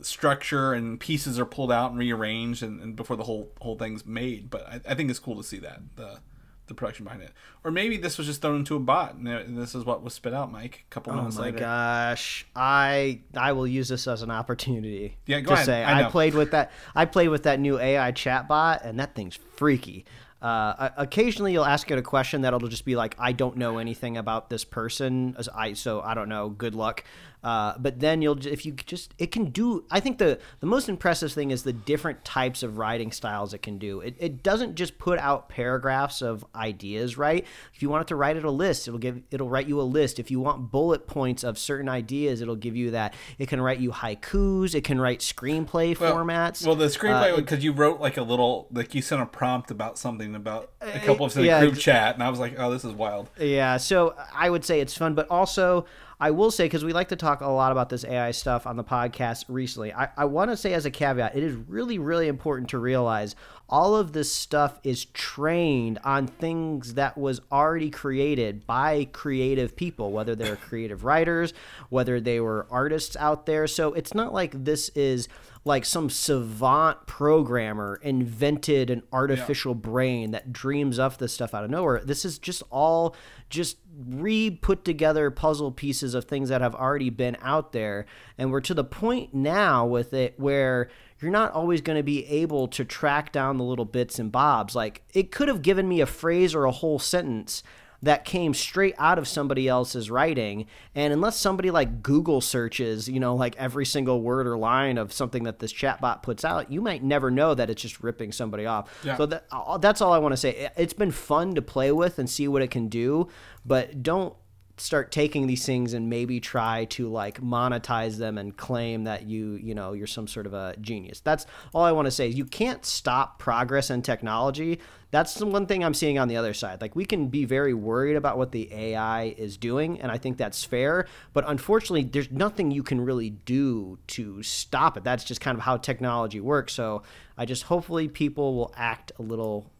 structure and pieces are pulled out and rearranged and, and before the whole whole thing's made but I, I think it's cool to see that the the production behind it or maybe this was just thrown into a bot and this is what was spit out mike a couple Oh minutes my later gosh, I I will use this as an opportunity. Yeah, go to ahead. say I I, played with that. I played with that new AI chatbot, and that thing's freaky. Uh, occasionally, you'll ask it a question that'll just be like, "I don't know anything about this person," as I so I don't know. Good luck. Uh, but then you'll if you just it can do. I think the the most impressive thing is the different types of writing styles it can do. It, it doesn't just put out paragraphs of ideas, right? If you want it to write it a list, it'll give it'll write you a list. If you want bullet points of certain ideas, it'll give you that. It can write you haikus. It can write screenplay well, formats. well the screenplay Uh, because you wrote like a little like you sent a prompt about something about a couple of in a yeah, group chat and i was like oh this is wild Yeah, so I would say it's fun, but also I will say because we like to talk a lot about this AI stuff on the podcast recently. I, I want to say as a caveat, it is really really important to realize all of this stuff is trained on things that was already created by creative people, whether they're creative writers, whether they were artists out there. So it's not like this is like some savant programmer invented an artificial brain that dreams up this stuff out of nowhere. This is just all just re put together puzzle pieces of things that have already been out there. And we're to the point now with it where you're not always going to be able to track down the little bits and bobs. Like it could have given me a phrase or a whole sentence that came straight out of somebody else's writing. And unless somebody like google searches you know like every single word or line of something that this chatbot puts out you might never know that it's just ripping somebody off. Yeah. so that, uh, that's all i want to say. It- it's been fun to play with and see what it can do but don't start taking these things and maybe try to like monetize them and claim that you you know you're some sort of a genius. That's all i want to say you can't stop progress and technology that's the one thing i'm seeing on the other side like we can be very worried about what the ai is doing and i think that's fair but unfortunately there's nothing you can really do to stop it that's just kind of how technology works so i just hopefully people will act a little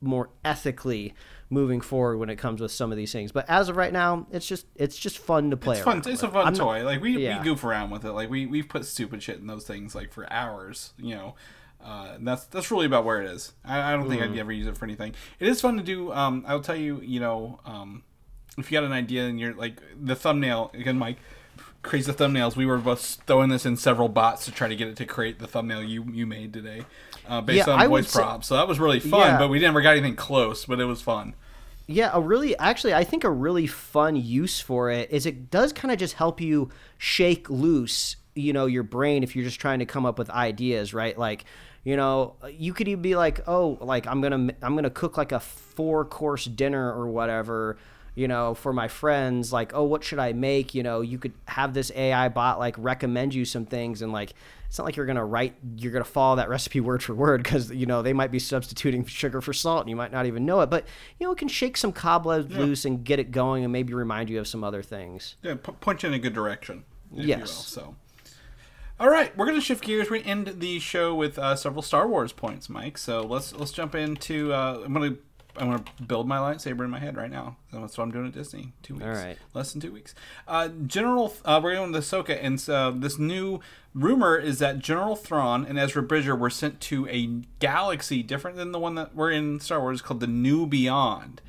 more ethically moving forward when it comes with some of these things. But as of right now, it's just it's just fun to play. it's fun it's a fun I'm not- toy like we, yeah. we goof around with it like we we've put stupid shit in those things like for hours you know uh, that's that's really about where it is. I, I don't think Mm. I'd ever use it for anything. It is fun to do. Um, I'll tell you, you know, um, if you got an idea and you're like the thumbnail again, Mike creates the thumbnails. We were both throwing this in several bots to try to get it to create the thumbnail you you made today. uh, based Yeah, on I voice say- props. So that was really fun, Yeah. but we never got anything close. But it was fun. Yeah, a really actually I think a really fun use for it is it does kind of just help you shake loose, you know, your brain if you're just trying to come up with ideas, right? Like, you know, you could even be like, "Oh, like I'm going to I'm to cook like a four-course dinner or whatever." You know, for my friends, like, oh, what should I make? You know, you could have this AI bot like recommend you some things, and like, it's not like you're gonna write, you're gonna follow that (laughs) recipe word for word because you know they might be substituting (laughs) sugar for salt, and you might not even know it. But you know, it can shake some cobwebs loose and get it going, and maybe remind you of some other things. Yeah, p- point you in a good direction. If Yes. You will, so. All right, we're gonna shift gears. We end the show with uh, several Star Wars points, Mike. So let's let's jump into. Uh, I'm gonna I'm gonna build my lightsaber in my head right now. That's what I'm doing at Disney. Two weeks. All right. Less than two weeks. Uh, General, uh, we're going to Ahsoka, and uh, this new rumor is that General Thrawn and Ezra Bridger were sent to a galaxy different than the one that we're in Star Wars, called the New Beyond.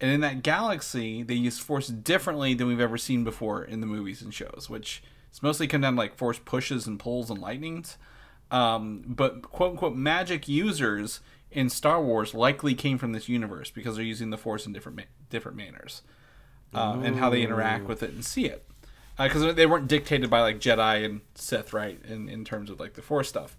And in that galaxy, they use force differently than we've ever seen before in the movies and shows, which it's mostly come down to like force pushes and pulls and lightnings. Um, but quote unquote magic users in Star Wars likely came from this universe because they're using the force in different ma- different manners uh, and how they interact with it and see it. Because they weren't dictated by like Jedi and Sith, right? In in terms of like the Force stuff.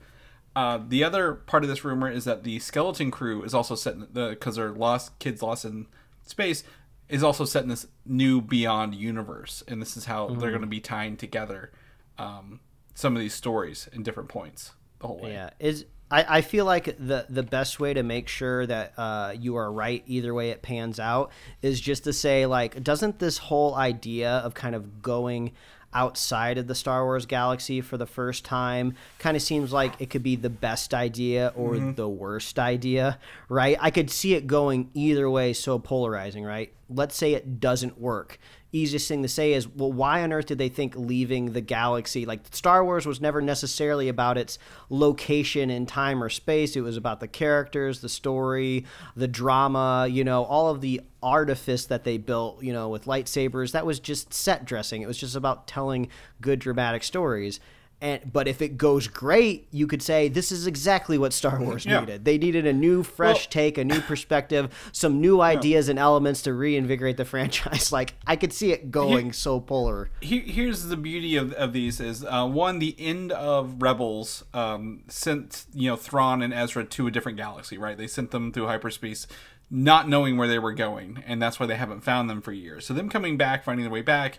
Uh, the other part of this rumor is that the skeleton crew is also set in the because they're lost kids lost in space is also set in this new beyond universe, and this is how they're going to be tying together um, some of these stories in different points the whole way. Yeah, is I, I feel like the the best way to make sure that uh, you are right either way it pans out is just to say like, doesn't this whole idea of kind of going outside of the Star Wars galaxy for the first time kind of seems like it could be the best idea or mm-hmm. the worst idea, right? I could see it going either way, so polarizing, right? Let's say it doesn't work. Easiest thing to say is, well, why on earth did they think leaving the galaxy? Like, Star Wars was never necessarily about its location in time or space. It was about the characters, the story, the drama, you know, all of the artifice that they built, you know, with lightsabers. That was just set dressing. It was just about telling good dramatic stories. And but if it goes great, you could say this is exactly what Star (laughs) Wars Yeah. needed. They needed a new, fresh Well- take, a new perspective, some new ideas and elements to reinvigorate the (laughs) franchise. Like I could see it going so polar. Here, here's the beauty of, of these is uh, one the end of rebels um, sent you know thrawn and ezra to a different galaxy right they sent them through hyperspace not knowing where they were going and that's why they haven't found them for years so them coming back finding their way back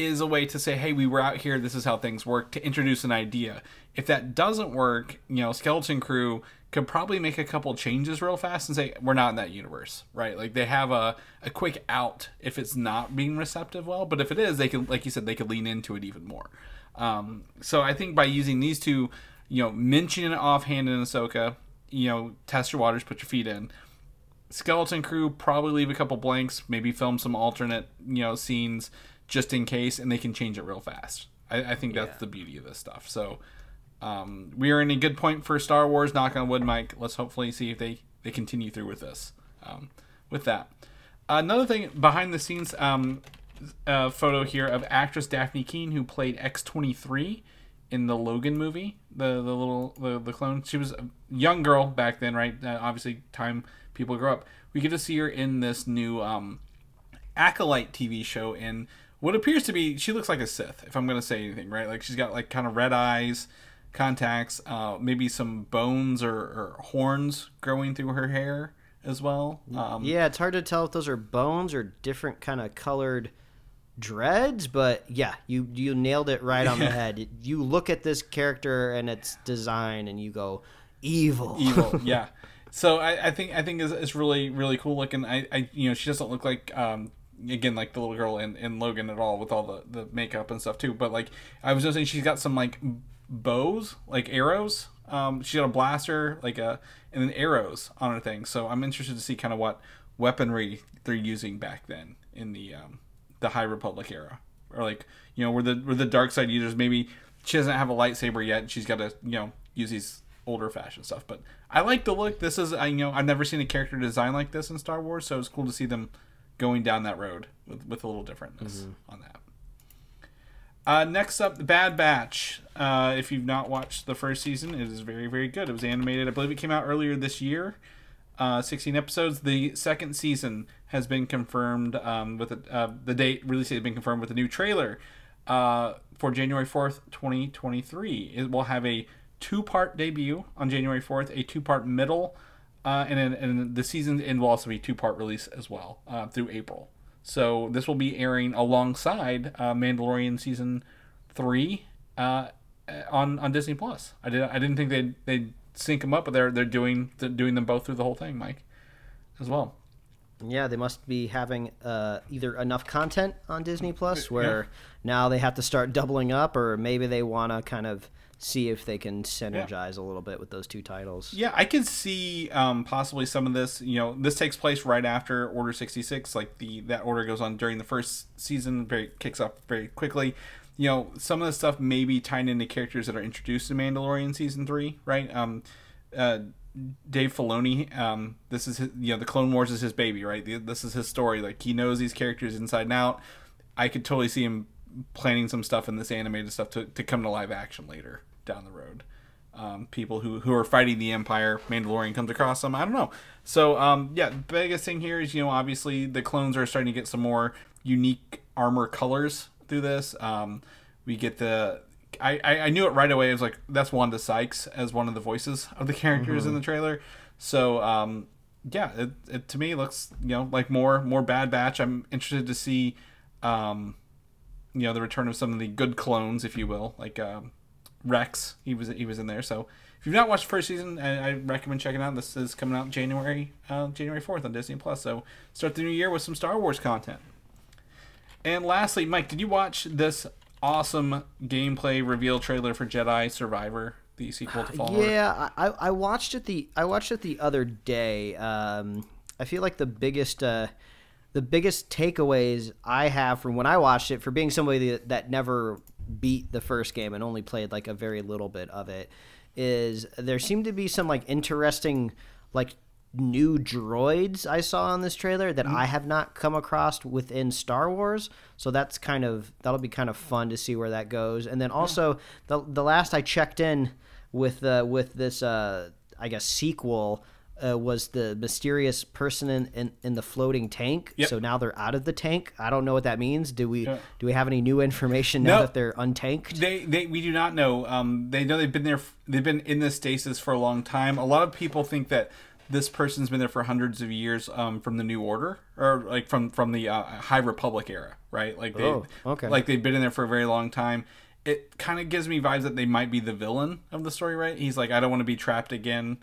is a way to say hey we were out here this is how things work to introduce an idea. If that doesn't work you know skeleton crew could probably make a couple changes real fast and say we're not in that universe right? Like they have a, a quick out if it's not being receptive well but if it is they can, like you said they could lean into it even more. Um, so i think by using these two you know mentioning it offhand in ahsoka you know test your waters put your feet in. Skeleton crew probably leave a couple blanks maybe film some alternate you know scenes just in case and they can change it real fast i, I think that's the beauty of this stuff so um, we are in a good point for star wars knock on wood mike let's hopefully see if they they continue through with this um, with that another thing behind the scenes um, uh, photo here of actress dafne keen who played x23 in the Logan movie, the the little the, the clone. She was a young girl back then, right? Uh, obviously, time people grow up. We get to see her in this new um, acolyte TV show in what appears to be. She looks like a Sith, if I'm going to say anything, right? Like she's got like kind of red eyes, contacts, uh, maybe some bones or, or horns growing through her hair as well. Um, Yeah, it's hard to tell if those are bones or different kind of colored dreads, but yeah, you you nailed it right on the (laughs) head. You look at this character and its design, and you go, evil. evil (laughs) yeah so I, I think i think it's, it's really really cool looking I, I you know she doesn't look like um again like the little girl in, in logan at all with all the the makeup and stuff too but like i was just saying she's got some like bows like arrows. Um she got a blaster like a and then arrows on her thing. So i'm interested to see kind of what weaponry they're using back then in the um the high republic era. Or like you know where the where the dark side users maybe she doesn't have a lightsaber yet and she's got to you know use these older fashioned stuff but i like the look. This is i you know i've never seen a character design like this in star wars so it's cool to see them going down that road with, with a little differentness on that Uh, next up, The Bad Batch. Uh, if you've not watched the first season, it is very, very good. It was animated. I believe it came out earlier this year. Uh, 16 episodes. The second season has been confirmed um, with a, uh, the date release date has been confirmed with a new trailer uh, for January 4th, 2023. It will have a two-part debut on January 4th, a two-part middle, uh, and, then- and the season end will also be two-part release as well uh, through April. So this will be airing alongside uh, Mandalorian season three uh, on on Disney Plus. I did I didn't think they'd they'd sync them up, but they're they're doing they're doing them both through the whole thing, Mike, as well. Yeah, they must be having uh, either enough content on Disney Plus where now they have to start doubling up, or maybe they want to kind of see if they can synergize a little bit with those two titles. Yeah, I can see um, possibly some of this. You know, this takes place right after Order sixty six. Like the that order goes on during the first season, very kicks off very quickly. You know, some of the stuff may be tied into characters that are introduced in Mandalorian season three, right? Um, uh, Dave Filoni, um, this is his, you know the Clone Wars is his baby, right? The- This is his story. Like he knows these characters inside and out. I could totally see him planning some stuff in this animated stuff to, to come to live action later down the road. Um, people who, who are fighting the Empire, Mandalorian comes across them. I don't know. So um, yeah, biggest thing here is you know obviously the clones are starting to get some more unique armor colors through this. Um, we get the I, I, I knew it right away. It was like that's Wanda Sykes as one of the voices of the characters in the trailer. So um, yeah, it, it to me looks you know like more more Bad Batch. I'm interested to see um, you know the return of some of the good clones, if you will, like um, Rex. He was he was in there. So if you've not watched the first season, I, I recommend checking out. This is coming out January uh, January fourth on Disney Plus. So start the new year with some Star Wars content. And lastly, Mike, did you watch this awesome gameplay reveal trailer for Jedi Survivor, the sequel to Fallen Yeah, I, I I watched it the I watched it the other day. Um, I feel like the biggest uh, the biggest takeaways I have from when I watched it, for being somebody that, that never beat the first game and only played like a very little bit of it, is there seemed to be some like interesting like new droids I saw in this trailer that I have not come across within Star Wars. So that's kind of that'll be kind of fun to see where that goes. And then also the the last I checked in with uh, with this uh, I guess sequel uh, was the mysterious person in, in, in the floating tank. Yep. So now they're out of the tank. I don't know what that means. Do we Yeah. do we have any new information now No. that they're untanked? They, they, we do not know. Um, they know they've been there. They've been in this stasis for a long time. A lot of people think that this person's been there for hundreds of years um, from the New Order or like from from the uh, High Republic era, right? Like they, Oh, okay. like they've been in there for a very long time. It kind of gives me vibes that they might be the villain of the story, right? He's like, I don't want to be trapped again.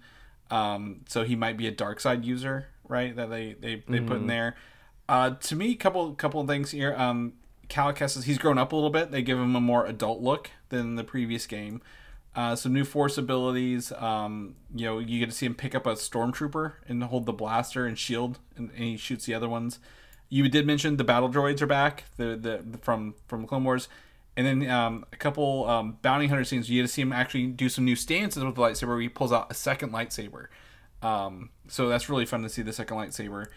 Um, so he might be a dark side user, right? That they they, they put in there. Uh, to me, couple couple of things here. Um, Cal Kestis, he's grown up a little bit. They give him a more adult look than the previous game. Uh, some new force abilities. Um, you know, you get to see him pick up a stormtrooper and hold the blaster and shield, and, and he shoots the other ones. You did mention the battle droids are back, the, the from from Clone Wars, and then um, a couple um, bounty hunter scenes. You get to see him actually do some new stances with the lightsaber. Where he pulls out a second lightsaber. Um, so that's really fun to see the second lightsaber.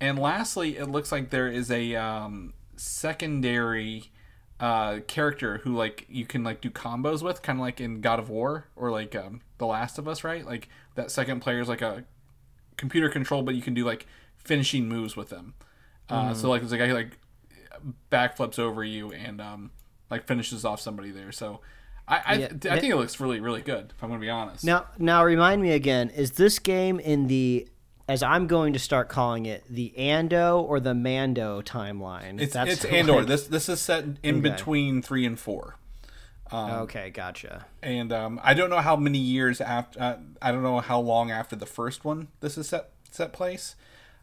And lastly, it looks like there is a um, secondary uh, character who like you can like do combos with, kind of like in God of War or like um, The Last of Us, right? Like that second player is like a computer control, but you can do like finishing moves with them. Uh, So like there's a guy who like backflips over you and um, like finishes off somebody there. So I I, Yeah. I think it looks really really good. If I'm gonna be honest. Now, now remind me again: is this game in the, as I'm going to start calling it, the Ando or the Mando timeline? It's That's it's (laughs) Andor. like- This this is set in Okay. between three and four, okay, gotcha. and um, I don't know how many years after. Uh, I don't know how long after the first one this is set set place,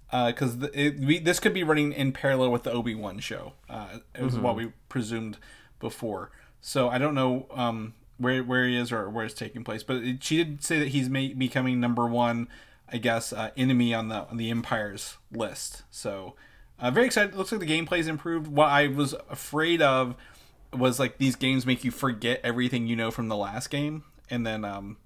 because it we, this could be running in parallel with the Obi Wan show. Uh, it was what we presumed before. So I don't know um, where where he is or where it's taking place, but it, she did say that he's may, becoming number one. I guess uh, enemy on the on the Empire's list. So uh, very excited. looks like the gameplay's improved. What I was afraid of was like these games make you forget everything you know from the last game, and then um,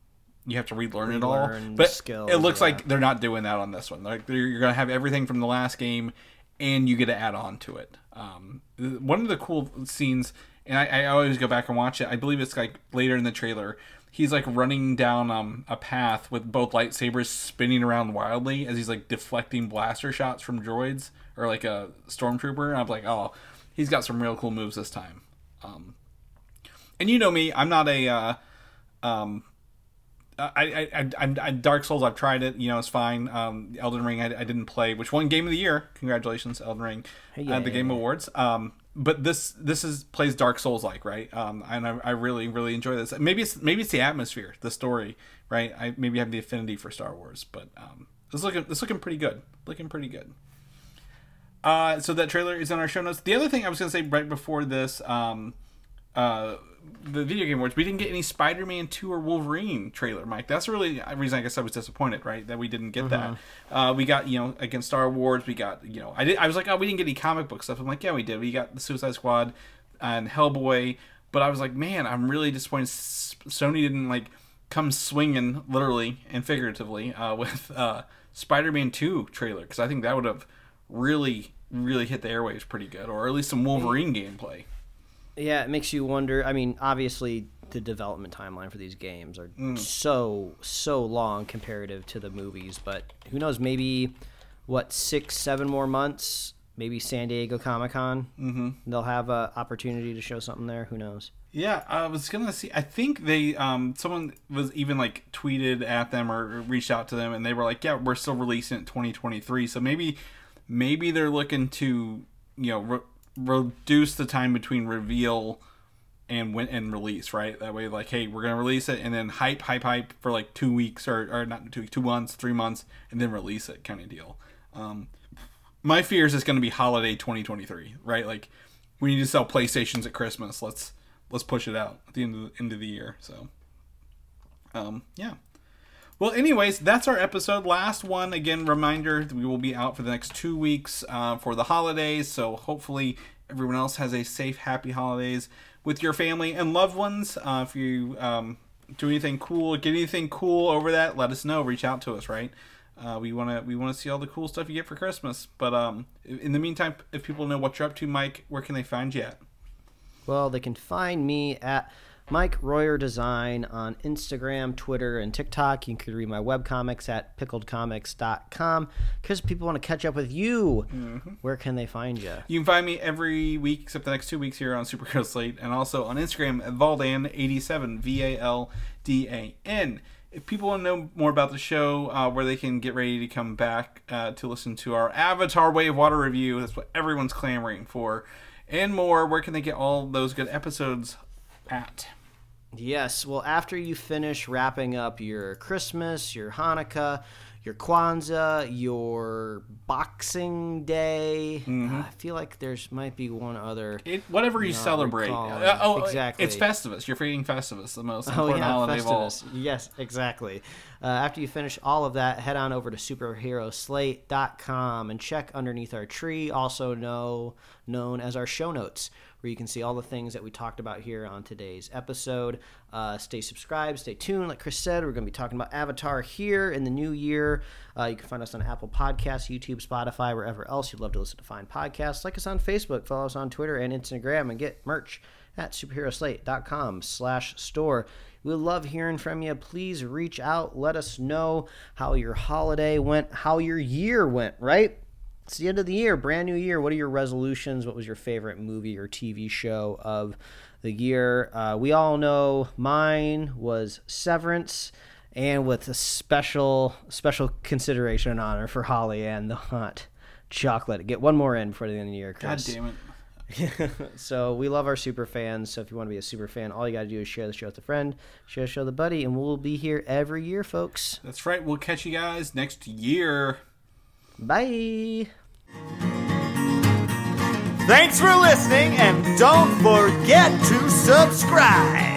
you have to relearn it all. But skills, it looks yeah. like they're not doing that on this one. Like you're gonna have everything from the last game, and you get to add on to it. Um, one of the cool scenes, and I, I always go back and watch it. I believe it's like later in the trailer. He's like running down um, a path with both lightsabers spinning around wildly as he's like deflecting blaster shots from droids or like a stormtrooper. And I'm like, oh, he's got some real cool moves this time. Um, and you know me, I'm not a uh, um, I, I, I, I, Dark Souls. I've tried it. You know, it's fine. Um, Elden Ring. I, I didn't play, which won Game of the Year. Congratulations, Elden Ring, at the Game Awards. Um, but this this is plays Dark Souls like right. Um, and I, I really really enjoy this. Maybe it's maybe it's the atmosphere, the story, right. I maybe have the affinity for Star Wars, but um, it's looking it's looking pretty good. Looking pretty good. Uh, so that trailer is in our show notes. The other thing I was gonna say right before this, um, uh, the video game awards, we didn't get any Spider-Man Two or Wolverine trailer, Mike. That's really the reason I guess I was disappointed, right, that we didn't get that. Uh, we got you know against Star Wars, we got you know I did I was like oh we didn't get any comic book stuff. I'm like yeah we did. We got the Suicide Squad and Hellboy, but I was like man I'm really disappointed Sony didn't like come swinging literally and figuratively uh, (laughs) with uh, Spider-Man Two trailer because I think that would have really really hit the airwaves pretty good, or at least some Wolverine gameplay. Yeah, it makes you wonder. I mean, obviously, the development timeline for these games are so so long comparative to the movies, but who knows? Maybe what six, seven more months? Maybe San Diego Comic Con. Mm-hmm. They'll have a opportunity to show something there. Who knows? Yeah, I was gonna see. I think they, um, someone was even like tweeted at them or reached out to them, and they were like, "Yeah, we're still releasing it 2023." So maybe, maybe they're looking to, you know, re- reduce the time between reveal and win- and release, right? That way, like, hey, we're gonna release it, and then hype, hype, hype for like two weeks or or not two two months, three months, and then release it, kind of deal. Um, my fear is to be holiday 2023, right? Like we need to sell PlayStations at Christmas. Let's let's push it out at the end of the end of the year. So, um, yeah. Well, anyways, that's our episode. Last one. Again, reminder we will be out for the next two weeks uh, for the holidays. So hopefully everyone else has a safe, happy holidays with your family and loved ones. Uh, if you um, do anything cool, get anything cool over that, let us know. Reach out to us, right? Uh, we want to we want to see all the cool stuff you get for Christmas. But um, in the meantime, if people know what you're up to, Mike, where can they find you at? Well, they can find me at Mike Royer Design on Instagram, Twitter, and TikTok. You can read my webcomics at pickledcomics.com. Because people want to catch up with you, where can they find you? You can find me every week except the next two weeks here on Superhero Slate and also on Instagram at Valdan87, V A L D A N. If people want to know more about the show, uh, where they can get ready to come back uh, to listen to our Avatar Way of Water review, that's what everyone's clamoring for, and more, where can they get all those good episodes at? Yes. Well, after you finish wrapping up your Christmas, your Hanukkah, your Kwanzaa, your Boxing Day, I feel like there's might be one other. It, whatever you celebrate. Uh, oh, Exactly. It's Festivus. You're forgetting Festivus, the most Oh important yeah, holiday of all. Yes, exactly. Uh, after you finish all of that, head on over to superheroslate.com and check underneath our tree, also know, known as our show notes, where you can see all the things that we talked about here on today's episode. Uh, stay subscribed, stay tuned. Like Chris said, we're going to be talking about Avatar here in the new year. Uh, you can find us on Apple Podcasts, YouTube, Spotify, wherever else you'd love to listen to find podcasts. Like us on Facebook, follow us on Twitter and Instagram, and get merch at superheroslate.com slash store. We love hearing from you. Please reach out. Let us know how your holiday went, how your year went, right? It's the end of the year, brand new year. What are your resolutions? What was your favorite movie or TV show of the year? Uh, we all know mine was Severance, and with a special special consideration and honor for Holly and the hot chocolate. Get one more in before the end of the year, Chris. God damn it. (laughs) so we love our super fans. So if you want to be a super fan, all you got to do is share the show with a friend, share the show with a buddy, and we'll be here every year, folks. That's right. We'll catch you guys next year. Bye. Thanks for listening, and don't forget to subscribe.